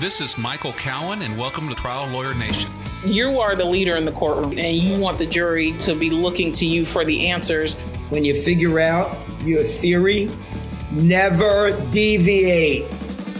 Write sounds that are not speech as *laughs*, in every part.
This is Michael Cowen, and welcome to Trial Lawyer Nation. You are the leader in the courtroom, and you want the jury to be looking to you for the answers. When you figure out your theory, never deviate.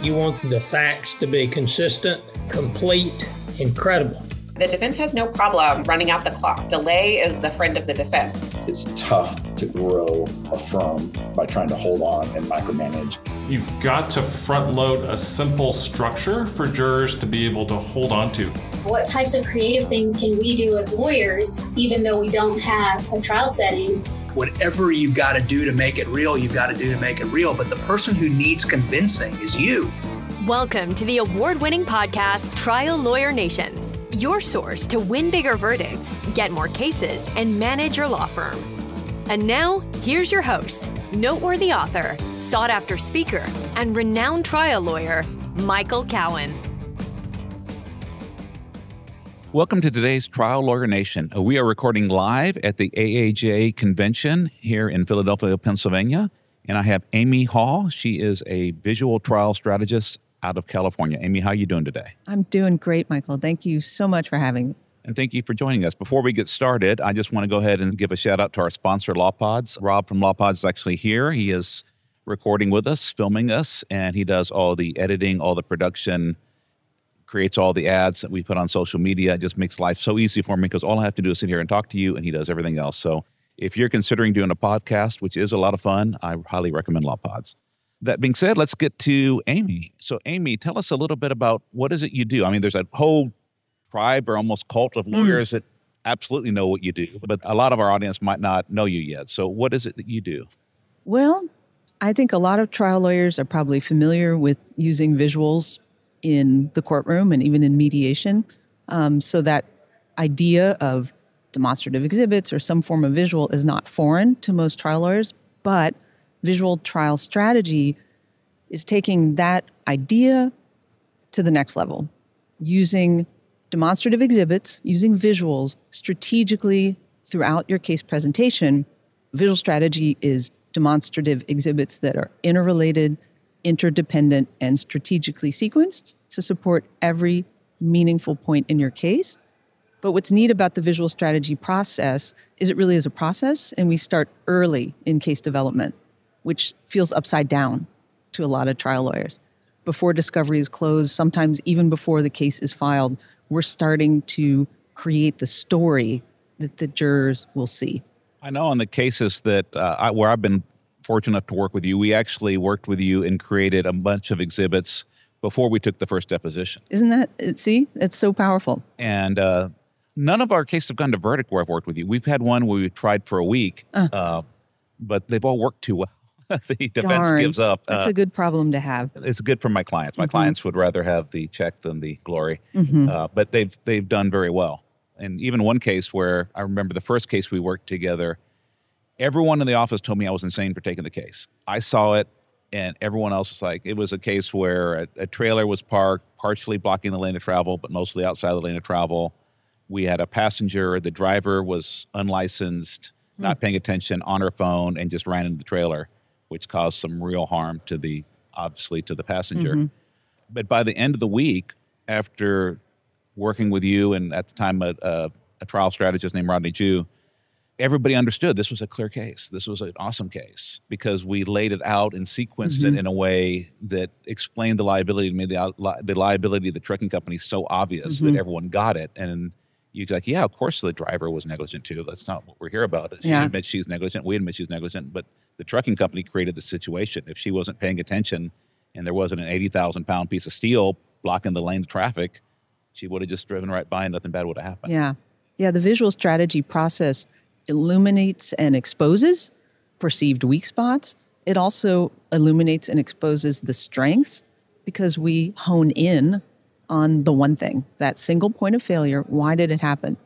You want the facts to be consistent, complete, incredible. The defense has no problem running out the clock. Delay is the friend of the defense. It's tough to grow a firm by trying to hold on and micromanage. You've got to front load a simple structure for jurors to be able to hold on to. What types of creative things can we do as lawyers, even though we don't have a trial setting? Whatever you've got to do to make it real, you've got to do to make it real. But the person who needs convincing is you. Welcome to the award winning podcast, Trial Lawyer Nation your source to win bigger verdicts, get more cases, and manage your law firm. And now, here's your host, noteworthy author, sought after speaker, and renowned trial lawyer, Michael Cowen. Welcome to today's Trial Lawyer Nation. Uh, we are recording live at the AAJ convention here in Philadelphia, Pennsylvania. And I have Amy Hall. She is a visual trial strategist out of California. Amy, how are you doing today? I'm doing great, Michael. Thank you so much for having me. And thank you for joining us. Before we get started, I just want to go ahead and give a shout out to our sponsor, LawPods. Rob from LawPods is actually here. He is recording with us, filming us, and he does all the editing, all the production, creates all the ads that we put on social media. It just makes life so easy for me because all I have to do is sit here and talk to you, and he does everything else. So if you're considering doing a podcast, which is a lot of fun, I highly recommend LawPods. That being said, let's get to Amy. So, Amy, tell us a little bit about what is it you do? I mean, there's a whole tribe or almost cult of mm. lawyers mm. that absolutely know what you do, but a lot of our audience might not know you yet. So, what is it that you do? Well, I think a lot of trial lawyers are probably familiar with using visuals in the courtroom and even in mediation. Um, so, that idea of demonstrative exhibits or some form of visual is not foreign to most trial lawyers, but visual trial strategy is taking that idea to the next level, using demonstrative exhibits, using visuals strategically throughout your case presentation. Visual strategy is demonstrative exhibits that are interrelated, interdependent, and strategically sequenced to support every meaningful point in your case. But what's neat about the visual strategy process is it really is a process, and we start early in case development which feels upside down to a lot of trial lawyers. Before discovery is closed, sometimes even before the case is filed, we're starting to create the story that the jurors will see. I know in the cases that uh, I, where I've been fortunate enough to work with you, we actually worked with you and created a bunch of exhibits before we took the first deposition. Isn't that, see, it's so powerful. And uh, none of our cases have gone to verdict where I've worked with you. We've had one where we tried for a week, uh. Uh, but they've all worked too well. *laughs* the defense Darn. gives up. That's uh, a good problem to have. It's good for my clients. My mm-hmm. clients would rather have the check than the glory, mm-hmm. uh, but they've they've done very well. And even one case where I remember the first case we worked together, everyone in the office told me I was insane for taking the case. I saw it, and everyone else was like, it was a case where a, a trailer was parked, partially blocking the lane of travel, but mostly outside the lane of travel. We had a passenger. The driver was unlicensed, not mm. paying attention on her phone, and just ran into the trailer which caused some real harm to the obviously to the passenger. Mm-hmm. But by the end of the week, after working with you and at the time a, a, a trial strategist named Rodney Jew, everybody understood this was a clear case. This was an awesome case because we laid it out and sequenced mm-hmm. it in a way that explained the liability to me. The, the liability of the trucking company so obvious mm-hmm. that everyone got it. And you're like, yeah, of course the driver was negligent too. That's not what we're here about. She yeah. admits she's negligent. We admit she's negligent, but the trucking company created the situation. If she wasn't paying attention and there wasn't an 80,000 pound piece of steel blocking the lane of traffic, she would have just driven right by and nothing bad would have happened. Yeah. Yeah. The visual strategy process illuminates and exposes perceived weak spots. It also illuminates and exposes the strengths because we hone in on the one thing, that single point of failure. Why did it happen?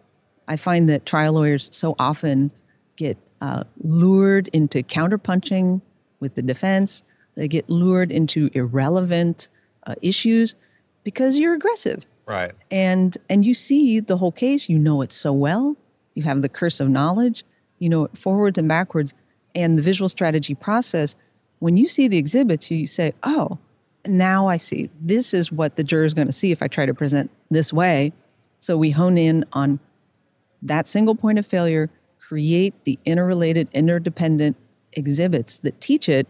I find that trial lawyers so often get uh, lured into counterpunching with the defense. They get lured into irrelevant uh, issues because you're aggressive. Right. And and you see the whole case, you know it so well. You have the curse of knowledge, you know it forwards and backwards. And the visual strategy process, when you see the exhibits, you say, "Oh, now I see this is what the juror is going to see if I try to present this way. So we hone in on that single point of failure, create the interrelated, interdependent exhibits that teach it.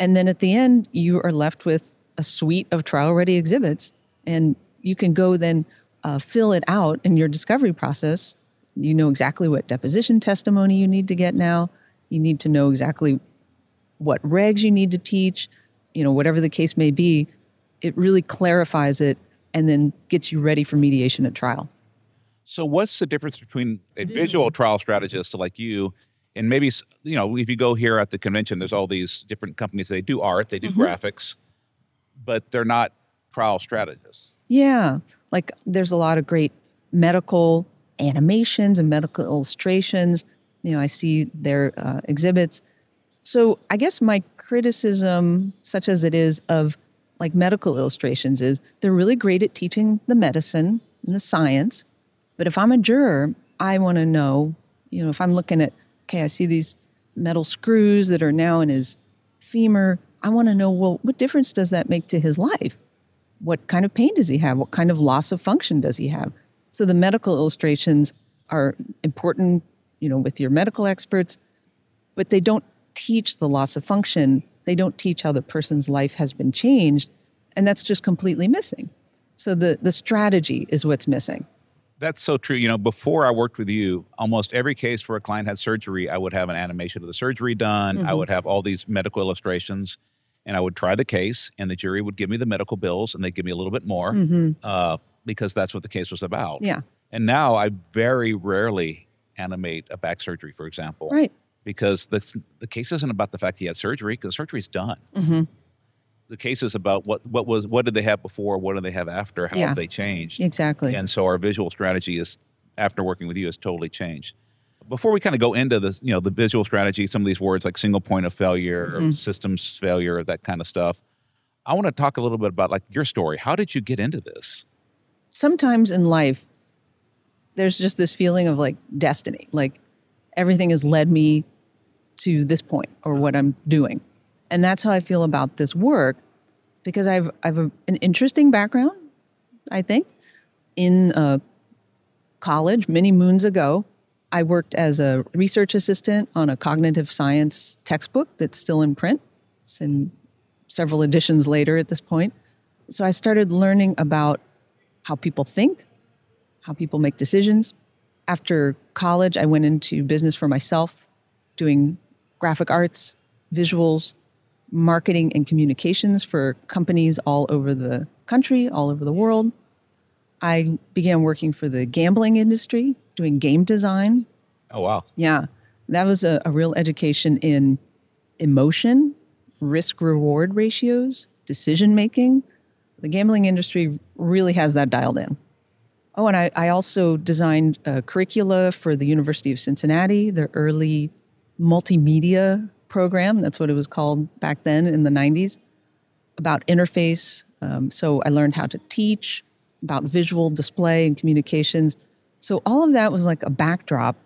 And then at the end, you are left with a suite of trial ready exhibits. And you can go then uh, fill it out in your discovery process. You know exactly what deposition testimony you need to get now. You need to know exactly what regs you need to teach, you know, whatever the case may be. It really clarifies it and then gets you ready for mediation at trial. So, what's the difference between a visual trial strategist like you and maybe, you know, if you go here at the convention, there's all these different companies, they do art, they do Mhm. graphics, but they're not trial strategists. Yeah. Like there's a lot of great medical animations and medical illustrations. You know, I see their uh, exhibits. So I guess my criticism, such as it is, of like medical illustrations is they're really great at teaching the medicine and the science. But if I'm a juror, I want to know, you know, if I'm looking at, okay, I see these metal screws that are now in his femur, I want to know, well, what difference does that make to his life? What kind of pain does he have? What kind of loss of function does he have? So the medical illustrations are important, you know, with your medical experts, but they don't teach the loss of function. They don't teach how the person's life has been changed, and that's just completely missing. So the the strategy is what's missing. That's so true. You know, before I worked with you, almost every case where a client had surgery, I would have an animation of the surgery done. I Mhm. would have all these medical illustrations, and I would try the case, and the jury would give me the medical bills, and they'd give me a little bit more Mhm. uh, because that's what the case was about. Yeah. And now I very rarely animate a back surgery, for example. Right. Because the, the case isn't about the fact he had surgery, because surgery's done. hmm The case is about what, what was what did they have before, what do they have after, how Yeah. have they changed. Exactly. And so our visual strategy is after working with you has totally changed. Before we kind of go into this, you know, the visual strategy, some of these words like single point of failure, or Mhm. systems failure, that kind of stuff. I want to talk a little bit about like your story. How did you get into this? sometimes in life, there's just this feeling of like destiny, like everything has led me to this point or what I'm doing. And that's how I feel about this work because I've, I've a, an interesting background, I think. In uh, college, many moons ago, I worked as a research assistant on a cognitive science textbook that's still in print. It's in several editions later at this point. So I started learning about how people think, how people make decisions. After college, I went into business for myself, doing graphic arts, visuals, marketing, and communications for companies all over the country, all over the world. I began working for the gambling industry, doing game design. Oh wow. Yeah, that was a, a real education in emotion, risk reward ratios, decision making. The gambling industry really has that dialed in. Oh, and I, I also designed a curricula for the University of Cincinnati, the early multimedia program. That's what it was called back then in the 90s, about interface. Um, so I learned how to teach, about visual display and communications. So all of that was like a backdrop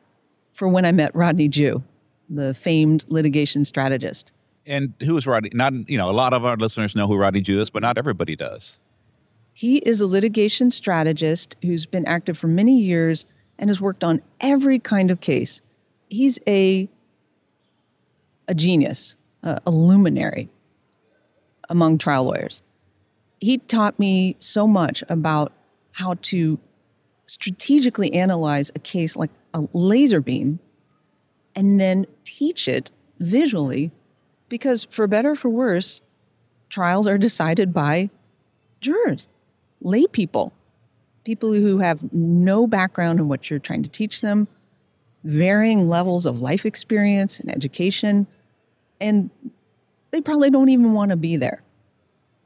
for when I met Rodney Jew, the famed litigation strategist. And who is Rodney? Not you know, a lot of our listeners know who Rodney Jew is, but not everybody does. He is a litigation strategist who's been active for many years and has worked on every kind of case. He's a a genius, a, a luminary among trial lawyers. He taught me so much about how to strategically analyze a case like a laser beam and then teach it visually because for better or for worse trials are decided by jurors lay people people who have no background in what you're trying to teach them varying levels of life experience and education and they probably don't even want to be there.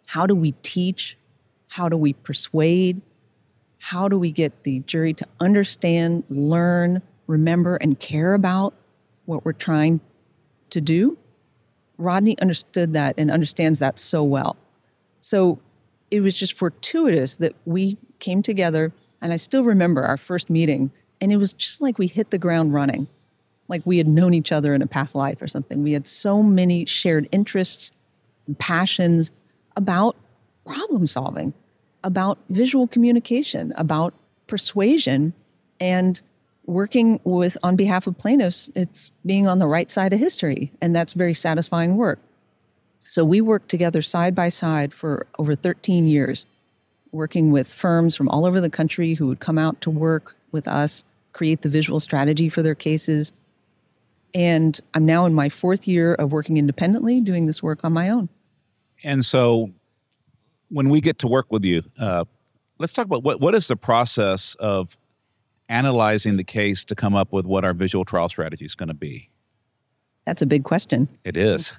How do we teach? How do we persuade? How do we get the jury to understand learn remember and care about what we're trying to do? Rodney understood that and understands that so well. So it was just fortuitous that we came together and i still remember our first meeting and it was just like we hit the ground running like we had known each other in a past life or something we had so many shared interests and passions about problem solving, about visual communication, about persuasion, and working with on behalf of plaintiffs. It's being on the right side of history, and that's very satisfying work. So we worked together side by side for over 13 years, working with firms from all over the country who would come out to work with us, create the visual strategy for their cases. And I'm now in my fourth year of working independently, doing this work on my own. And so when we get to work with you, uh, let's talk about what, what is the process of analyzing the case to come up with what our visual trial strategy is going to be? That's a big question. It is.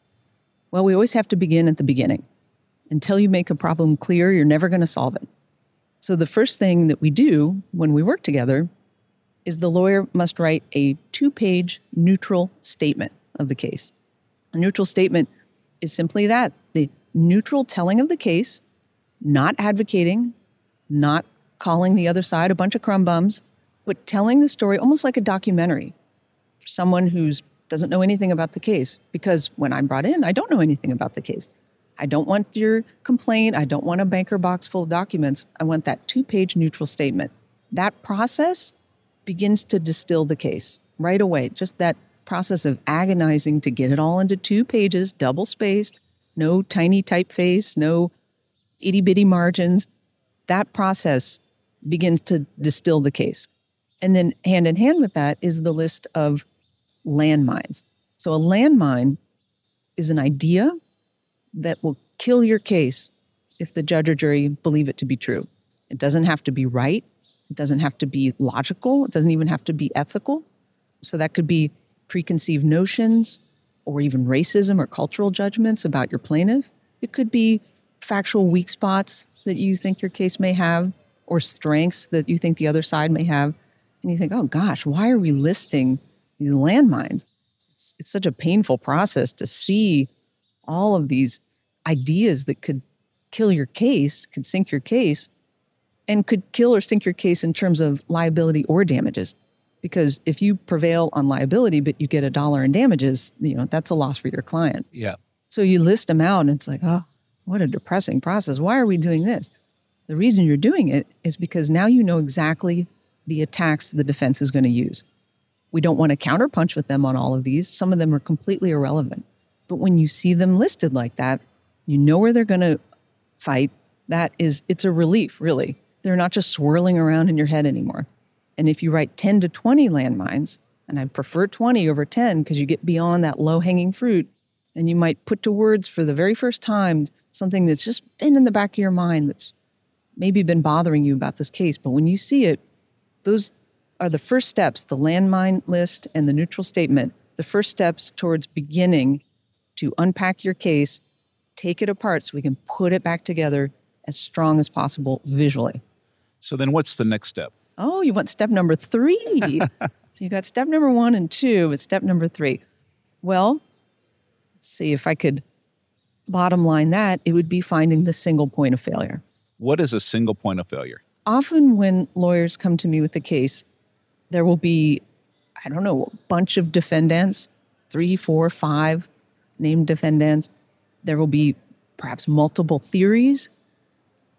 *laughs* well, we always have to begin at the beginning. Until you make a problem clear, you're never going to solve it. So, the first thing that we do when we work together is the lawyer must write a two page neutral statement of the case. A neutral statement is simply that the neutral telling of the case, not advocating, not calling the other side a bunch of crumb bums, but telling the story almost like a documentary for someone who doesn't know anything about the case. Because when I'm brought in, I don't know anything about the case. I don't want your complaint. I don't want a banker box full of documents. I want that two page neutral statement. That process begins to distill the case right away. Just that process of agonizing to get it all into two pages, double spaced, no tiny typeface, no itty bitty margins. That process begins to distill the case. And then, hand in hand with that, is the list of landmines. So, a landmine is an idea that will kill your case if the judge or jury believe it to be true. It doesn't have to be right, it doesn't have to be logical, it doesn't even have to be ethical. So, that could be preconceived notions or even racism or cultural judgments about your plaintiff. It could be factual weak spots that you think your case may have or strengths that you think the other side may have. And you think, oh gosh, why are we listing these landmines? It's, it's such a painful process to see all of these ideas that could kill your case, could sink your case, and could kill or sink your case in terms of liability or damages. Because if you prevail on liability, but you get a dollar in damages, you know, that's a loss for your client. Yeah. So you list them out and it's like, oh, what a depressing process. Why are we doing this? The reason you're doing it is because now you know exactly the attacks the defense is going to use. We don't want to counterpunch with them on all of these. Some of them are completely irrelevant. But when you see them listed like that, you know where they're going to fight. That is, it's a relief, really. They're not just swirling around in your head anymore. And if you write 10 to 20 landmines, and I prefer 20 over 10 because you get beyond that low hanging fruit, and you might put to words for the very first time something that's just been in the back of your mind that's maybe been bothering you about this case. But when you see it, those are the first steps the landmine list and the neutral statement, the first steps towards beginning to unpack your case, take it apart so we can put it back together as strong as possible visually. So then what's the next step? Oh, you want step number three. *laughs* so you got step number one and two, but step number three. Well, see if I could bottom line that, it would be finding the single point of failure. What is a single point of failure? Often, when lawyers come to me with a case, there will be, I don't know, a bunch of defendants, three, four, five named defendants. There will be perhaps multiple theories.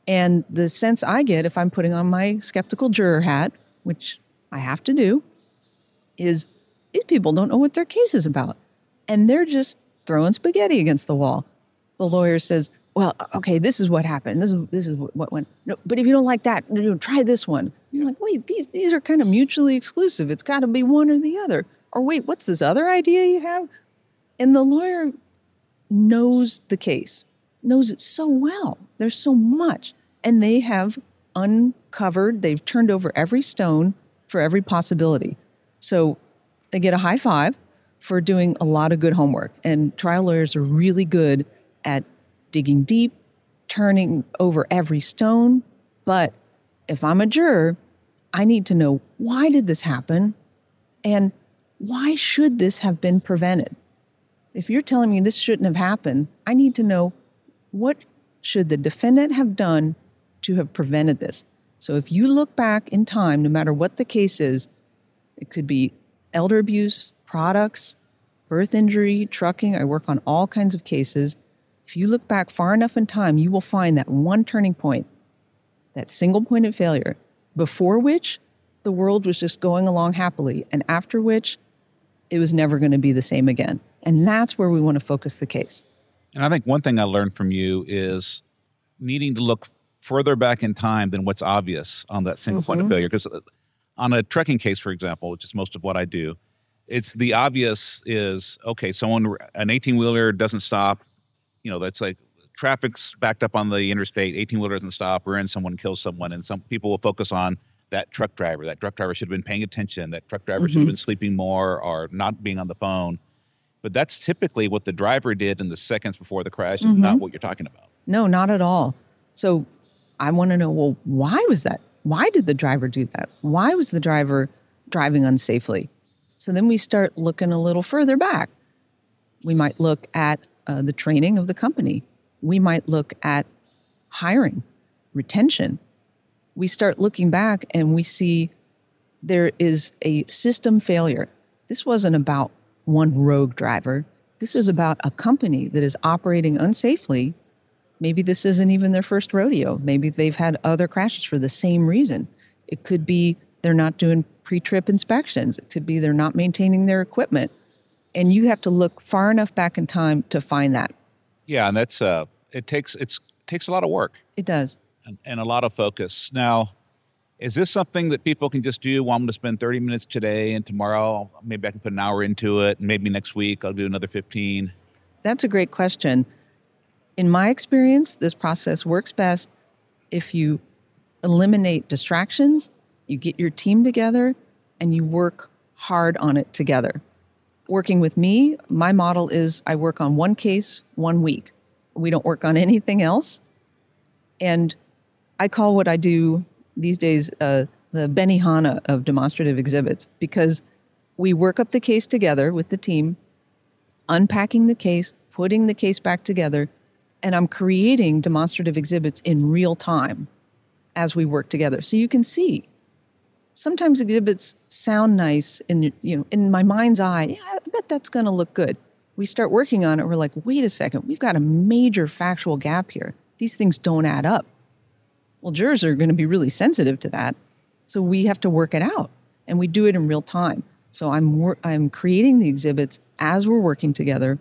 And the sense I get if I'm putting on my skeptical juror hat, which I have to do, is these people don't know what their case is about. And they're just throwing spaghetti against the wall. The lawyer says, well, okay, this is what happened. This is this is what went. No, but if you don't like that, try this one. You're like, wait, these these are kind of mutually exclusive. It's got to be one or the other. Or wait, what's this other idea you have? And the lawyer knows the case, knows it so well. There's so much, and they have uncovered. They've turned over every stone for every possibility. So they get a high five for doing a lot of good homework. And trial lawyers are really good at digging deep, turning over every stone. But if I'm a juror, I need to know why did this happen and why should this have been prevented? If you're telling me this shouldn't have happened, I need to know what should the defendant have done to have prevented this. So if you look back in time, no matter what the case is, it could be elder abuse, products, birth injury, trucking. I work on all kinds of cases If you look back far enough in time, you will find that one turning point, that single point of failure, before which the world was just going along happily, and after which it was never going to be the same again. And that's where we want to focus the case. And I think one thing I learned from you is needing to look further back in time than what's obvious on that single point of Mhm. failure. Because uh, on a trekking case, for example, which is most of what I do, it's the obvious is okay, someone, an 18 wheeler doesn't stop. You know, that's like traffic's backed up on the interstate, 18 wheeler doesn't stop, or in someone kills someone. And some people will focus on that truck driver. That truck driver should have been paying attention. That truck driver should have mm-hmm. been sleeping more or not being on the phone. But that's typically what the driver did in the seconds before the crash, is not mm-hmm. what you're talking about. No, not at all. So I want to know well, why was that? Why did the driver do that? Why was the driver driving unsafely? So then we start looking a little further back. We might look at uh, the training of the company. We might look at hiring, retention. We start looking back and we see there is a system failure. This wasn't about one rogue driver. This is about a company that is operating unsafely Maybe this isn't even their first rodeo. Maybe they've had other crashes for the same reason. It could be they're not doing pre trip inspections, it could be they're not maintaining their equipment. And you have to look far enough back in time to find that. Yeah, and that's uh, it takes it's takes a lot of work It does. and, and a lot of focus. Now, is this something that people can just do? Well, I'm going to spend 30 minutes today, and tomorrow maybe I can put an hour into it, and maybe next week I'll do another 15. That's a great question. In my experience, this process works best if you eliminate distractions, you get your team together, and you work hard on it together. Working with me, my model is I work on one case one week. We don't work on *laughs* anything else. And I call what I do these days uh, the Benihana of demonstrative exhibits because we work up the case together with the team unpacking the case, putting the case back together, and I'm creating demonstrative exhibits in real time as we work together. So you can see. Sometimes exhibits sound nice in you know in my mind's eye. Yeah, I bet that's going to look good. We start working on it. We're like, wait a second, we've got a major factual gap here. These things don't add up. Well, jurors are going to be really sensitive to that, so we have to work it out, and we do it in real time. So I'm wor- I'm creating the exhibits as we're working together,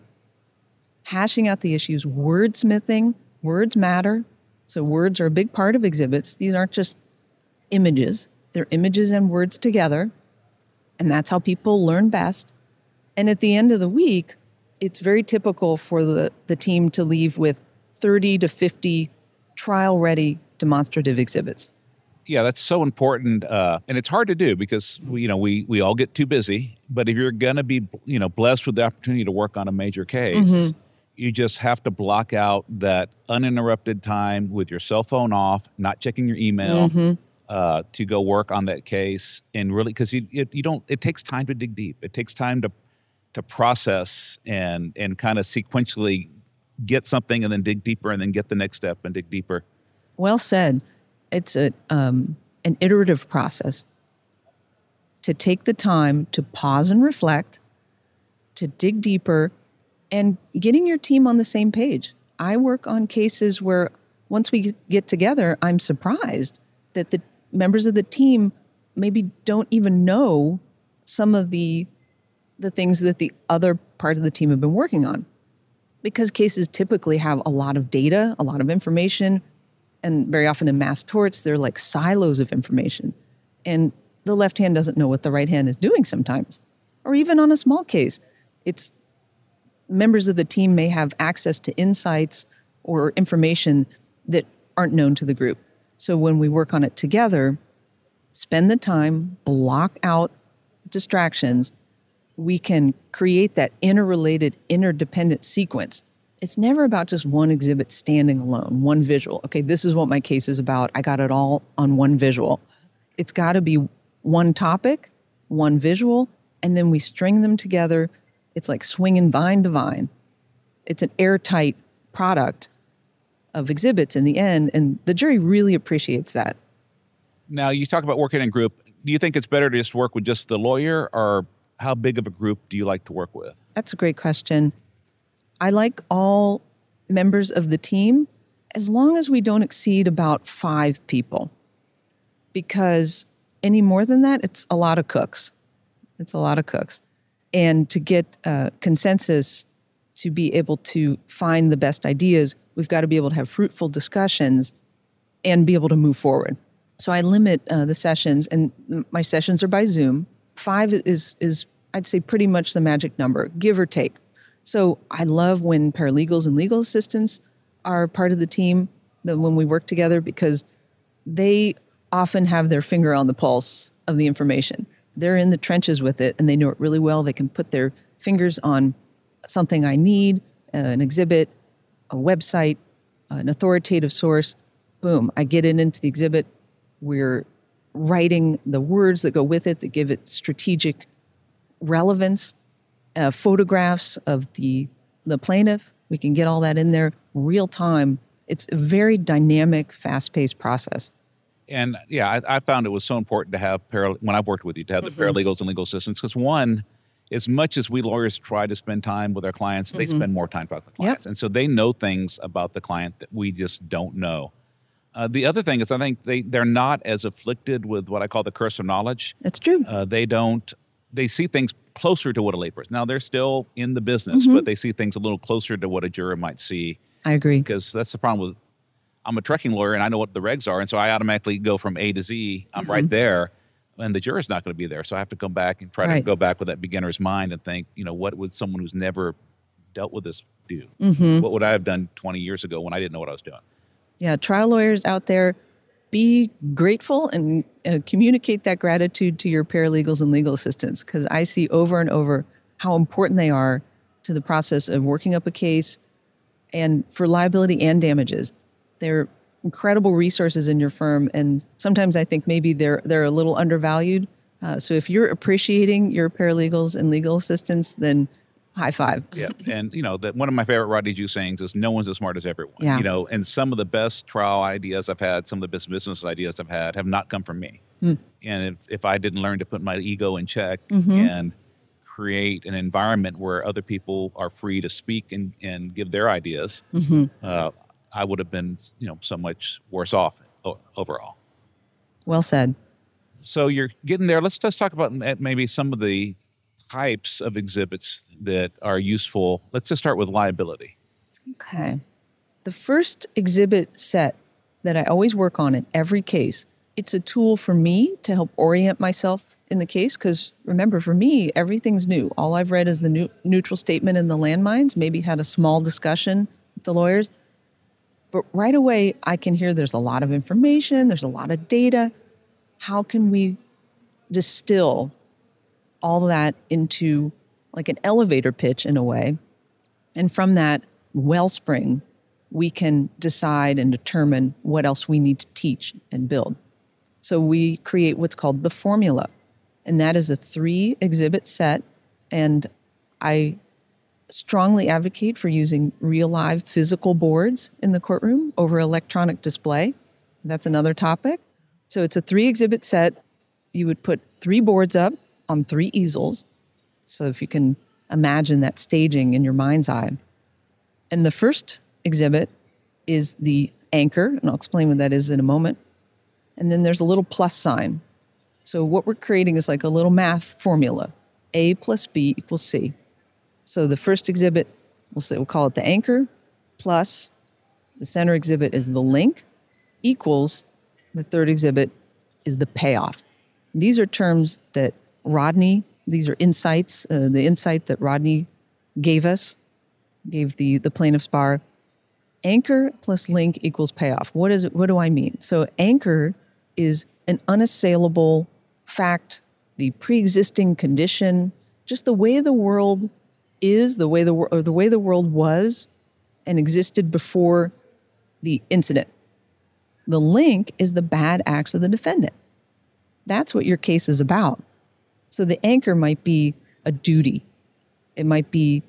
hashing out the issues, wordsmithing. Words matter. So words are a big part of exhibits. These aren't just images. They're images and words together. And that's how people learn best. And at the end of the week, it's very typical for the, the team to leave with 30 to 50 trial ready demonstrative exhibits. Yeah, that's so important, uh, and it's hard to do because we, you know we we all get too busy. But if you're going to be you know blessed with the opportunity to work on a major case, Mhm. You just have to block out that uninterrupted time with your cell phone off, not checking your email, Mhm. uh, to go work on that case, and really because you it, you don't. It takes time to dig deep. It takes time to to process and and kind of sequentially get something and then dig deeper and then get the next step and dig deeper. Well said. It's a, um, an iterative process to take the time to pause and reflect, to dig deeper, and getting your team on the same page. I work on cases where once we get together, I'm surprised that the members of the team maybe don't even know some of the the things that the other part of the team have been working on because cases typically have a lot of data, a lot of information, and very often in mass torts, they're like silos of information. And the left hand doesn't know what the right hand is doing sometimes. Or even on a small case, it's members of the team may have access to insights or information that aren't known to the group. So when we work on it together, spend the time, block out distractions, we can create that interrelated, interdependent sequence. It's never about just one exhibit standing alone, one visual. Okay, this is what my case is about. I got it all on one visual. It's got to be one topic, one visual, and then we string them together. It's like swinging vine to vine. It's an airtight product of exhibits in the end, and the jury really appreciates that. Now, you talk about working in group. Do you think it's better to just work with just the lawyer, or how big of a group do you like to work with? That's a great question. I like all members of the team as long as we don't exceed about five people. Because any more than that, it's a lot of cooks. It's a lot of cooks. And to get uh, consensus to be able to find the best ideas, we've got to be able to have fruitful discussions and be able to move forward. So I limit uh, the sessions, and my sessions are by Zoom. Five is is I'd say pretty much the magic number, give or take. So I love when paralegals and legal assistants are part of the team, when we work together, because they often have their finger on the pulse of the information. They're in the trenches with it and they know it really well. They can put their fingers on something I need, uh, an exhibit, a website, an authoritative source. Boom, I get it into the exhibit. We're writing the words that go with it that give it strategic relevance, uh, photographs of the the plaintiff. We can get all that in there real time. It's a very dynamic, fast paced process. And yeah, I, I, found it was so important to have para, when I've worked with you to have mm-hmm. the paralegals and legal assistants because one, as much as we lawyers try to spend time with our clients, mm-hmm. they spend more time talking with clients, yep. and so they know things about the client that we just don't know. Uh, the other thing is, I think they they're not as afflicted with what I call the curse of knowledge. That's true. Uh, they don't. They see things closer to what a layperson. Now they're still in the business, mm-hmm. but they see things a little closer to what a juror might see. I agree because that's the problem with. I'm a trucking lawyer and I know what the regs are, and so I automatically go from A to Z. I'm mm-hmm. right there, and the juror's not going to be there, so I have to come back and try right. to go back with that beginner's mind and think, you know, what would someone who's never dealt with this do? Mm-hmm. What would I have done 20 years ago when I didn't know what I was doing? Yeah, trial lawyers out there be grateful and uh, communicate that gratitude to your paralegals and legal assistants because I see over and over how important they are to the process of working up a case and for liability and damages. They're incredible resources in your firm, and sometimes I think maybe they're they're a little undervalued. Uh, so if you're appreciating your paralegals and legal assistants, then high five. yeah, and you know that one of my favorite Rodney Jew sayings is, "No one's as smart as everyone." Yeah. You know, and some of the best trial ideas I've had, some of the best business ideas I've had, have not come from me. Hmm. And if, if I didn't learn to put my ego in check mm-hmm. and create an environment where other people are free to speak and, and give their ideas, mm-hmm. uh, I would have been, you know, so much worse off overall. Well said. So you're getting there. Let's just talk about eh, maybe some of the types of exhibits that are useful. Let's just start with liability. Okay. The first exhibit set that I always work on in every case, it's a tool for me to help orient myself in the case because remember for me everything's new. All I've read is the new, neutral statement in the landmines, maybe had a small discussion with the lawyers. But right away I can hear there's a lot of information, there's a lot of data. How can we distill all that into like an elevator pitch in a way. And from that wellspring, we can decide and determine what else we need to teach and build. So we create what's called the formula. And that is a three exhibit set. And I strongly advocate for using real live physical boards in the courtroom over electronic display. That's another topic. So it's a three exhibit set. You would put three boards up on three easels. So if you can imagine that staging in your mind's eye. And the first exhibit is the anchor, and I'll explain what that is in a moment. And then there's a little plus sign. So what we're creating is like a little math formula. A plus B equals C. So the first exhibit, we'll say we'll call it the anchor, plus the center exhibit is the link, equals the third exhibit is the payoff. These are terms that Rodney. These are insights, uh, the insight that Rodney gave us, gave the, the plaintiff's bar. Anchor plus link equals payoff. What is it? What do I mean? So anchor is an unassailable fact, the pre-existing condition, just the way the world is, the way the world or the way the world was and existed before the incident. The link is the bad acts of the defendant. That's what your case is about. So the anchor might be a duty. It might be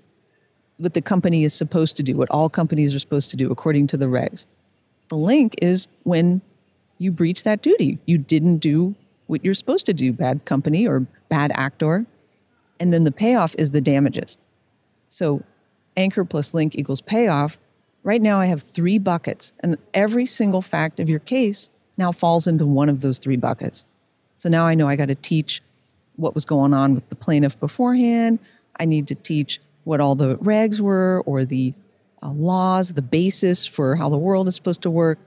what the company is supposed to do, what all companies are supposed to do according to the regs. The link is when you breach that duty. You didn't do what you're supposed to do, bad company or bad actor. And then the payoff is the damages. So anchor plus link equals payoff. Right now, I have three buckets, and every single fact of your case now falls into one of those three buckets. So now I know I got to teach what was going on with the plaintiff beforehand. I need to teach what all the regs were or the uh, laws, the basis for how the world is supposed to work.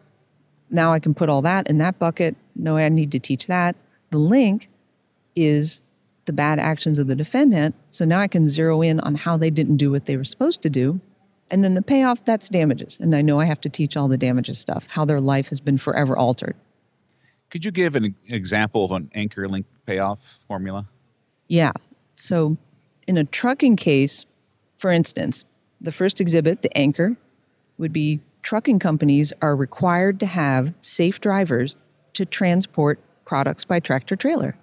Now I can put all that in that bucket. No, I need to teach that. The link is the bad actions of the defendant. So now I can zero in on how they didn't do what they were supposed to do. And then the payoff, that's damages. And I know I have to teach all the damages stuff, how their life has been forever altered. Could you give an example of an anchor link payoff formula? Yeah. So in a trucking case, for instance, the first exhibit, the anchor, would be trucking companies are required to have safe drivers to transport products by tractor trailer.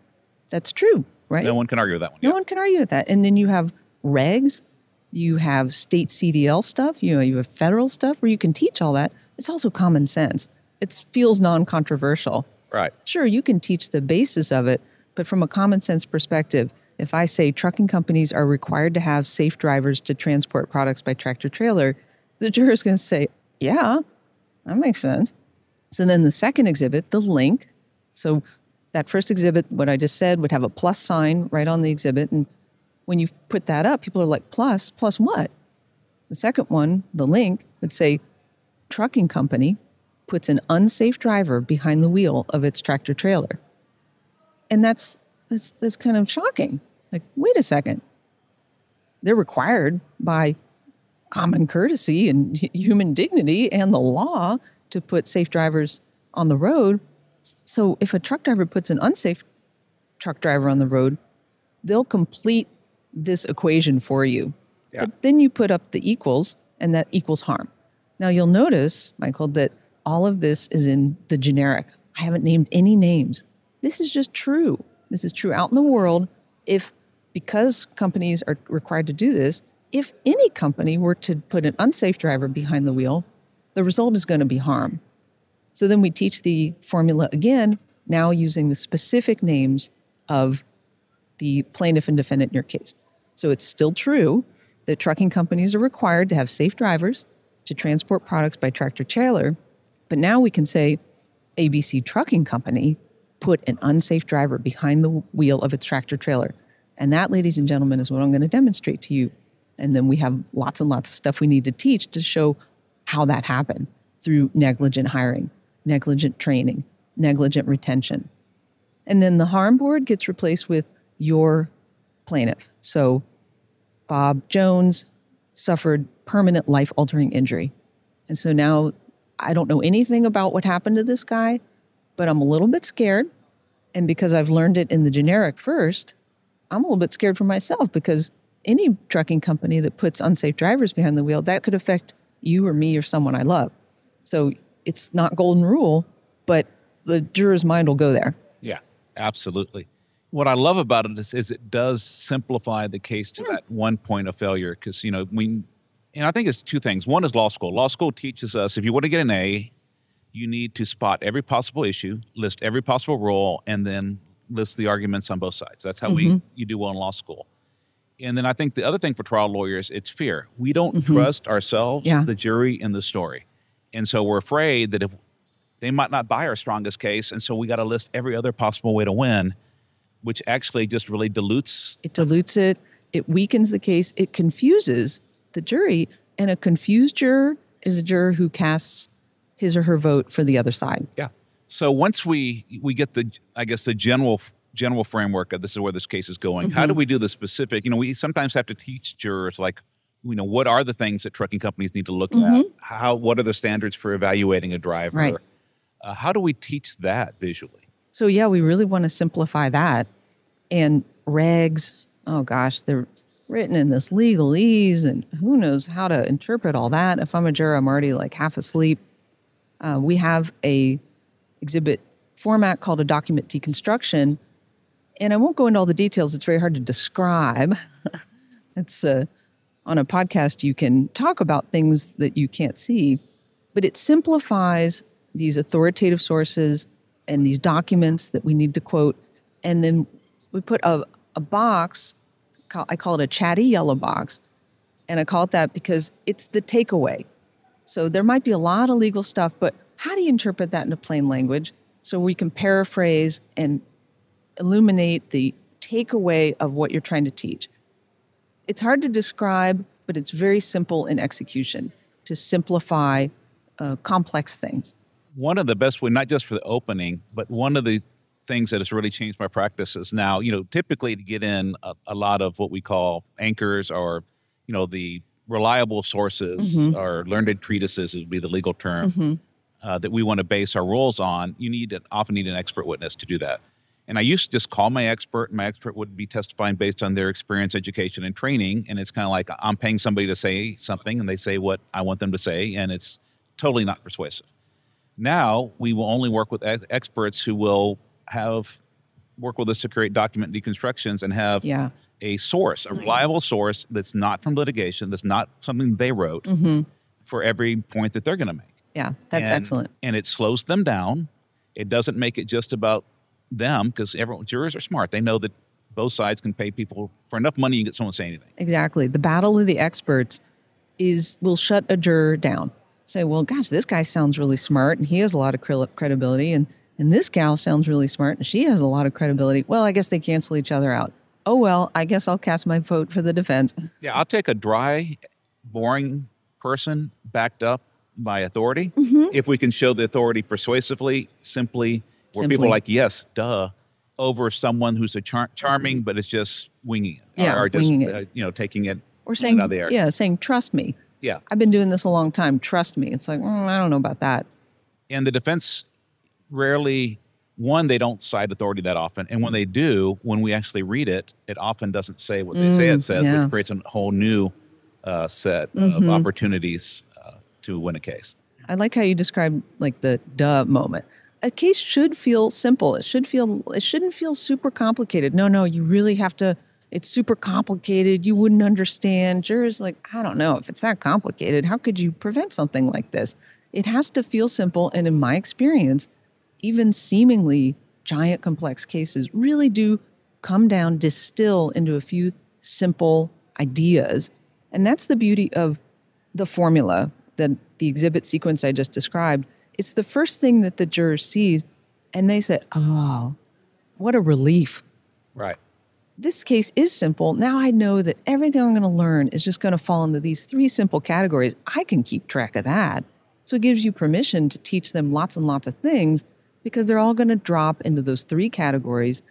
That's true, right? No one can argue with that one. No one can argue with that. And then you have regs, you have state CDL stuff, you know, you have federal stuff where you can teach all that. It's also common sense. It feels non-controversial. Right. Sure, you can teach the basis of it, but from a common sense perspective, if I say trucking companies are required to have safe drivers to transport products by tractor trailer, the *laughs* juror is going to say, yeah, that makes sense. So then the second exhibit, the link. So that first exhibit, what I just said, would have a plus sign right on the exhibit. And when you put that up, people are like, plus, plus what? The second one, the link, would say, trucking company puts an unsafe driver behind the wheel of its tractor trailer. And that's, that's, that's kind of shocking. Like, wait a second. They're required by common courtesy and *laughs* human dignity and the law to put safe drivers on the road. So if a truck driver puts an unsafe truck driver on the road, they'll complete this equation for you. Yeah. But then you put up the equals, and that equals harm. Now you'll notice, Michael, that all of this is in the generic. I haven't named any names. This is just true. This is true out in the world. If because companies are required to do this, if any company were to put an unsafe driver behind the wheel, the result is going to be harm. So then we teach the formula again, now using the specific names of the plaintiff and defendant in your case. So it's still true that trucking companies are required to have safe drivers to transport products by tractor trailer, but now we can say ABC Trucking Company put an unsafe driver behind the wheel of its tractor trailer. And that, ladies and gentlemen, is what I'm going to demonstrate to you. And then we have lots and lots of stuff we need to teach to show how that happened through negligent hiring, negligent training, negligent retention. And then the harm board gets replaced with your plaintiff. So Bob Jones suffered permanent life altering injury. And so now I don't know anything about what happened to this guy, but I'm a little bit scared. And because I've learned it in the generic first, I'm a little bit scared for myself because any trucking company that puts unsafe drivers behind the wheel, that could affect you or me or someone I love. So it's not golden rule, but the juror's mind will go there. Yeah, absolutely. What I love about it is, is it does simplify the case to that one point of failure because, you know, we, and I think it's two things. One is law school. Law school teaches us if you want to get an A, you need to spot every possible issue, list every possible rule, and then list the arguments on both sides. That's how we mm-hmm. you do well in law school. And then I think the other thing for trial lawyers, it's fear. We don't mm-hmm. trust ourselves, Yeah. the jury, and the story. And so we're afraid that if they might not buy our strongest case, and so we got to list every other possible way to win, which actually just really dilutes. It dilutes it, it weakens the case, it confuses the jury. And a confused juror is a juror who casts his or her vote for the other side. Yeah. So once we we get the I guess the general general framework of this is where this case is going. How do mm-hmm. we do the specific? You know, we sometimes have to teach jurors like you know what are the things that trucking companies need to look at? How what are the standards for evaluating a driver? Right. Uh, how do we teach that visually? So, yeah, we really want to simplify that. And regs, oh gosh, they're written in this legalese, and who knows how to interpret all that. If I'm a juror, I'm already like half asleep. Uh, we have a exhibit format called a document deconstruction, and I won't go into all the details. It's very hard to describe. *laughs* it's uh, on a podcast you can talk about things that you can't see, but it simplifies these authoritative sources and these documents that we need to quote, and then we put a, a box, I call it a chatty yellow box, and I call it that because it's the takeaway. So there might be a lot of legal stuff, but how do you interpret that into plain language so we can paraphrase and illuminate the takeaway of what you're trying to teach? It's hard to describe, but it's very simple in execution to simplify uh, complex things. One of the best way, not just for the opening, but one of the things that has really changed my practice is now, you know, typically to get in a, a lot of what we call anchors or, you know, the reliable sources Mhm. or learned treatises would be the legal term Mhm. uh, that we want to base our rules on. You need an, often need an expert witness to do that. And I used to just call my expert, and my expert would be testifying based on their experience, education, and training. And it's kind of like I'm paying somebody to say something, and they say what I want them to say, and it's totally not persuasive. Now we will only work with ex- experts who will have work with us to create document deconstructions and have Yeah. a source, a reliable source that's not from litigation, that's not something they wrote Mhm. for every point that they're going to make. Yeah, that's And- excellent. And it slows them down. It doesn't make it just about them because everyone jurors are smart. They know that both sides can pay people for enough money you get someone to say anything. Exactly. The battle of the experts is will shut a juror down. Say, well, gosh, this guy sounds really smart and he has a lot of credibility, and and this gal sounds really smart and she has a lot of credibility. Well, I guess they cancel each other out. Oh well, I guess I'll cast my vote for the defense. Yeah, I'll take a dry, boring person backed up by authority Mm-hmm. if we can show the authority persuasively, simply, where people are like, yes, duh, over someone who's a char- charming, but is just winging it. Yeah, or just. Uh, you know, taking it Or saying, out of the air. yeah, saying, trust me. Yeah. I've been doing this a long time. Trust me. It's like, mm, I don't know about that. and the defense rarely one they don't cite authority that often and when they do when we actually read it it often doesn't say what they say Mm, it says yeah. which creates a whole new uh, set of Mhm. opportunities uh, to win a case I like how you describe like the duh moment. A case should feel simple. It should feel it shouldn't feel super complicated. No, no, you really have to it's super complicated. You wouldn't understand. Jurors like, I don't know, if it's that complicated, how could you prevent something like this? It has to feel simple and in my experience, even seemingly giant complex cases really do come down, distill into a few simple ideas. And that's the beauty of the formula, that the exhibit sequence I just described. It's the first thing that the juror sees, and they say, Oh, what a relief. right This case is simple. Now I know that everything I'm going to learn is just going to fall into these three simple categories. I can keep track of that. So it gives you permission to teach them lots and lots of things because they're all going to drop into those three categories.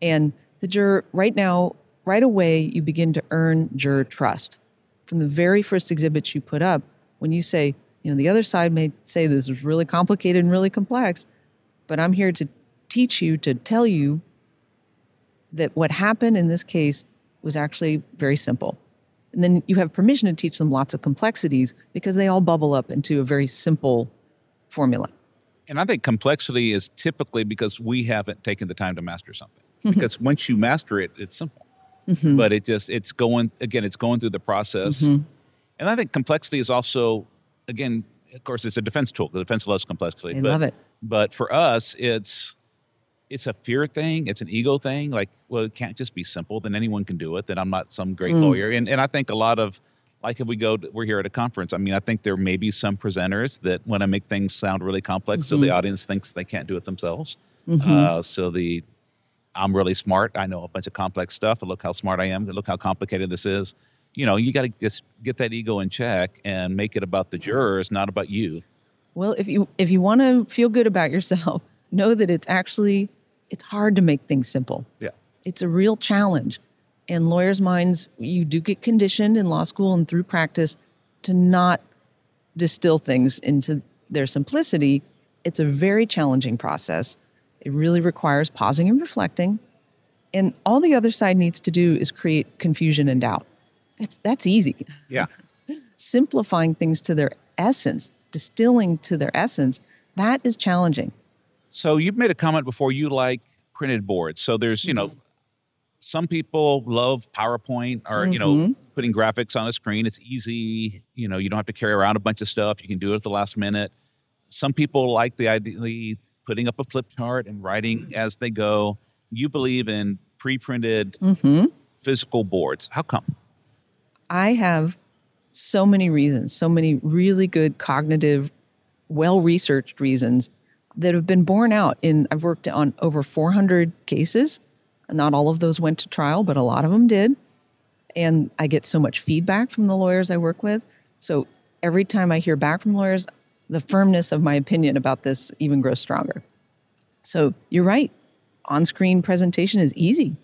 And the juror, right now, right away, you begin to earn juror trust. From the very first exhibit you put up, when you say, you know, the other side may say this is really complicated and really complex, but I'm here to teach you, to tell you that what happened in this case was actually very simple. And then you have permission to teach them lots of complexities because they all bubble up into a very simple formula. and i think complexity is typically because we haven't taken the time to master something *laughs* because once you master it it's simple Mhm. but it just it's going again it's going through the process Mhm. and i think complexity is also again of course it's a defense tool. The defense loves complexity They but, love it. but for us it's it's a fear thing. It's an ego thing. Like well it can't just be simple. Then anyone can do it. Then i'm not some great Mm. lawyer. And, and i think a lot of like if we go to, we're here at a conference i mean i think there may be some presenters that want to make things sound really complex so the Mhm. audience thinks they can't do it themselves. Mhm. uh, so the i'm really smart. I know a bunch of complex stuff. Look how smart i am. Look how complicated this is you know you got to just get that ego in check and make it about the jurors not about you Well, if you if you want to feel good about yourself, *laughs* know that it's actually it's hard to make things simple. yeah It's a real challenge. And lawyers' minds, you do get conditioned in law school and through practice to not distill things into their simplicity. It's a very challenging process. It really requires pausing and reflecting. And all the other side needs to do is create confusion and doubt. That's that's easy. yeah *laughs* Simplifying things to their essence, distilling to their essence, that is challenging. So you've made a comment before you like printed boards. So there's, you know, some people love PowerPoint or, you know, Mhm. putting graphics on a screen. It's easy. You know, you don't have to carry around a bunch of stuff. You can do it at the last minute. Some people like the idea of putting up a flip chart and writing as they go. You believe in pre-printed Mm-hmm. physical boards. How come? I have so many reasons, so many really good cognitive, well researched reasons that have been borne out in I've worked on over 400 cases. Not all of those went to trial, but a lot of them did. And I get so much feedback from the lawyers I work with. So every time I hear back from lawyers, the firmness of my opinion about this even grows stronger. So you're right. On screen presentation is easy.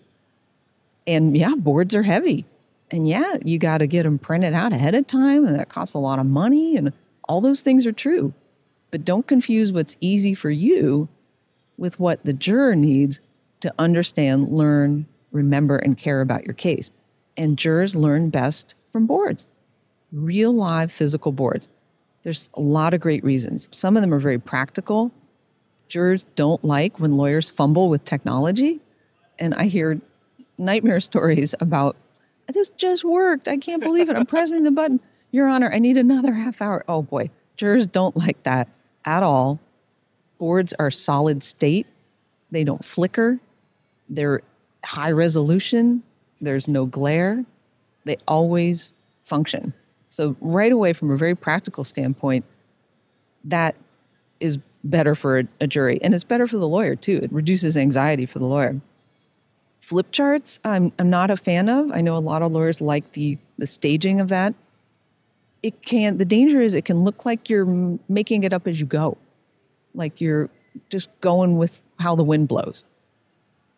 And yeah, boards are heavy. And yeah, you got to get them printed out ahead of time, and that costs a lot of money. And all those things are true. But don't confuse what's easy for you with what the juror needs to understand, learn, remember, and care about your case. And jurors learn best from boards, real live physical boards. There's a lot of great reasons. Some of them are very practical. Jurors don't like when lawyers fumble with technology. And I hear nightmare *laughs* stories about this just worked. I can't believe it. I'm pressing the button. Your Honor, I need another half hour. Oh boy, jurors don't like that at all. Boards are solid state, they don't flicker, they're high resolution, there's no glare, they always function. So, right away, from a very practical standpoint, that is better for a, a jury and it's better for the lawyer too. It reduces anxiety for the lawyer. Flip charts, I'm, I'm not a fan of. I know a lot of lawyers like the, the staging of that. It can the danger is it can look like you're making it up as you go. Like you're just going with how the wind blows.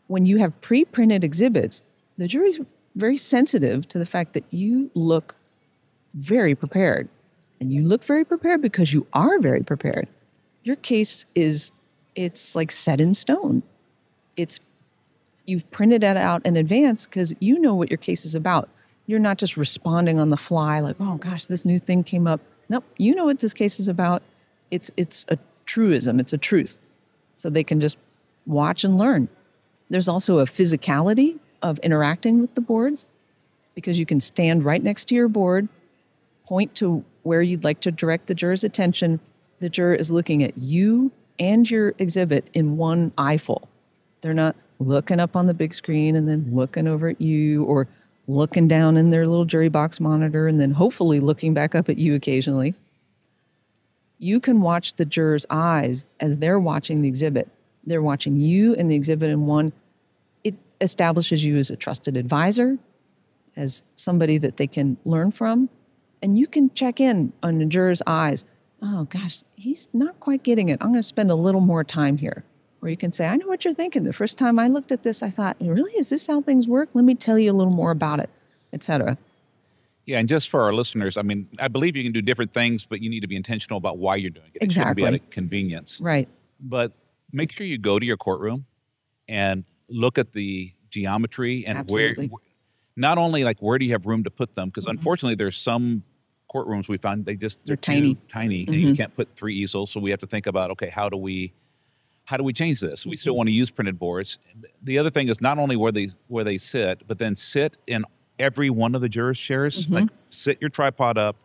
When you have pre-printed exhibits the jury's very sensitive to the fact that you look very prepared. And you look very prepared because you are very prepared. Your case is it's like set in stone. It's you've printed it out in advance because you know what your case is about you're not just responding on the fly, like, oh gosh, this new thing came up. Nope, you know what this case is about. It's it's a truism, it's a truth. So they can just watch and learn. There's also a physicality of interacting with the boards because you can stand right next to your board, point to where you'd like to direct the juror's attention. The juror is looking at you and your exhibit in one eyeful. They're not looking up on the big screen and then looking over at you or looking down in their little jury box monitor and then hopefully looking back up at you occasionally. You can watch the juror's eyes as they're watching the exhibit. They're watching you and the exhibit in one. It establishes you as a trusted advisor, as somebody that they can learn from. And you can check in on the juror's eyes. Oh gosh, he's not quite getting it. I'm going to spend a little more time here where you can say, I know what you're thinking. The first time I looked at this, I thought, really, is this how things work? Let me tell you a little more about it, etc. Yeah, and just for our listeners, I mean, I believe you can do different things, but you need to be intentional about why you're doing it. Exactly. It shouldn't be out of convenience. Right. But make sure you go to your courtroom and look at the geometry and Absolutely. where, not only like where do you have room to put them, because Mhm. unfortunately there's some courtrooms we find they just They're too tiny. tiny. and You can't put three easels, so we have to think about okay, how do we how do we change this? We Mm-hmm. still want to use printed boards. The other thing is not only where they where they sit, but then sit in every one of the jurors' chairs. Mhm. Like sit your tripod up,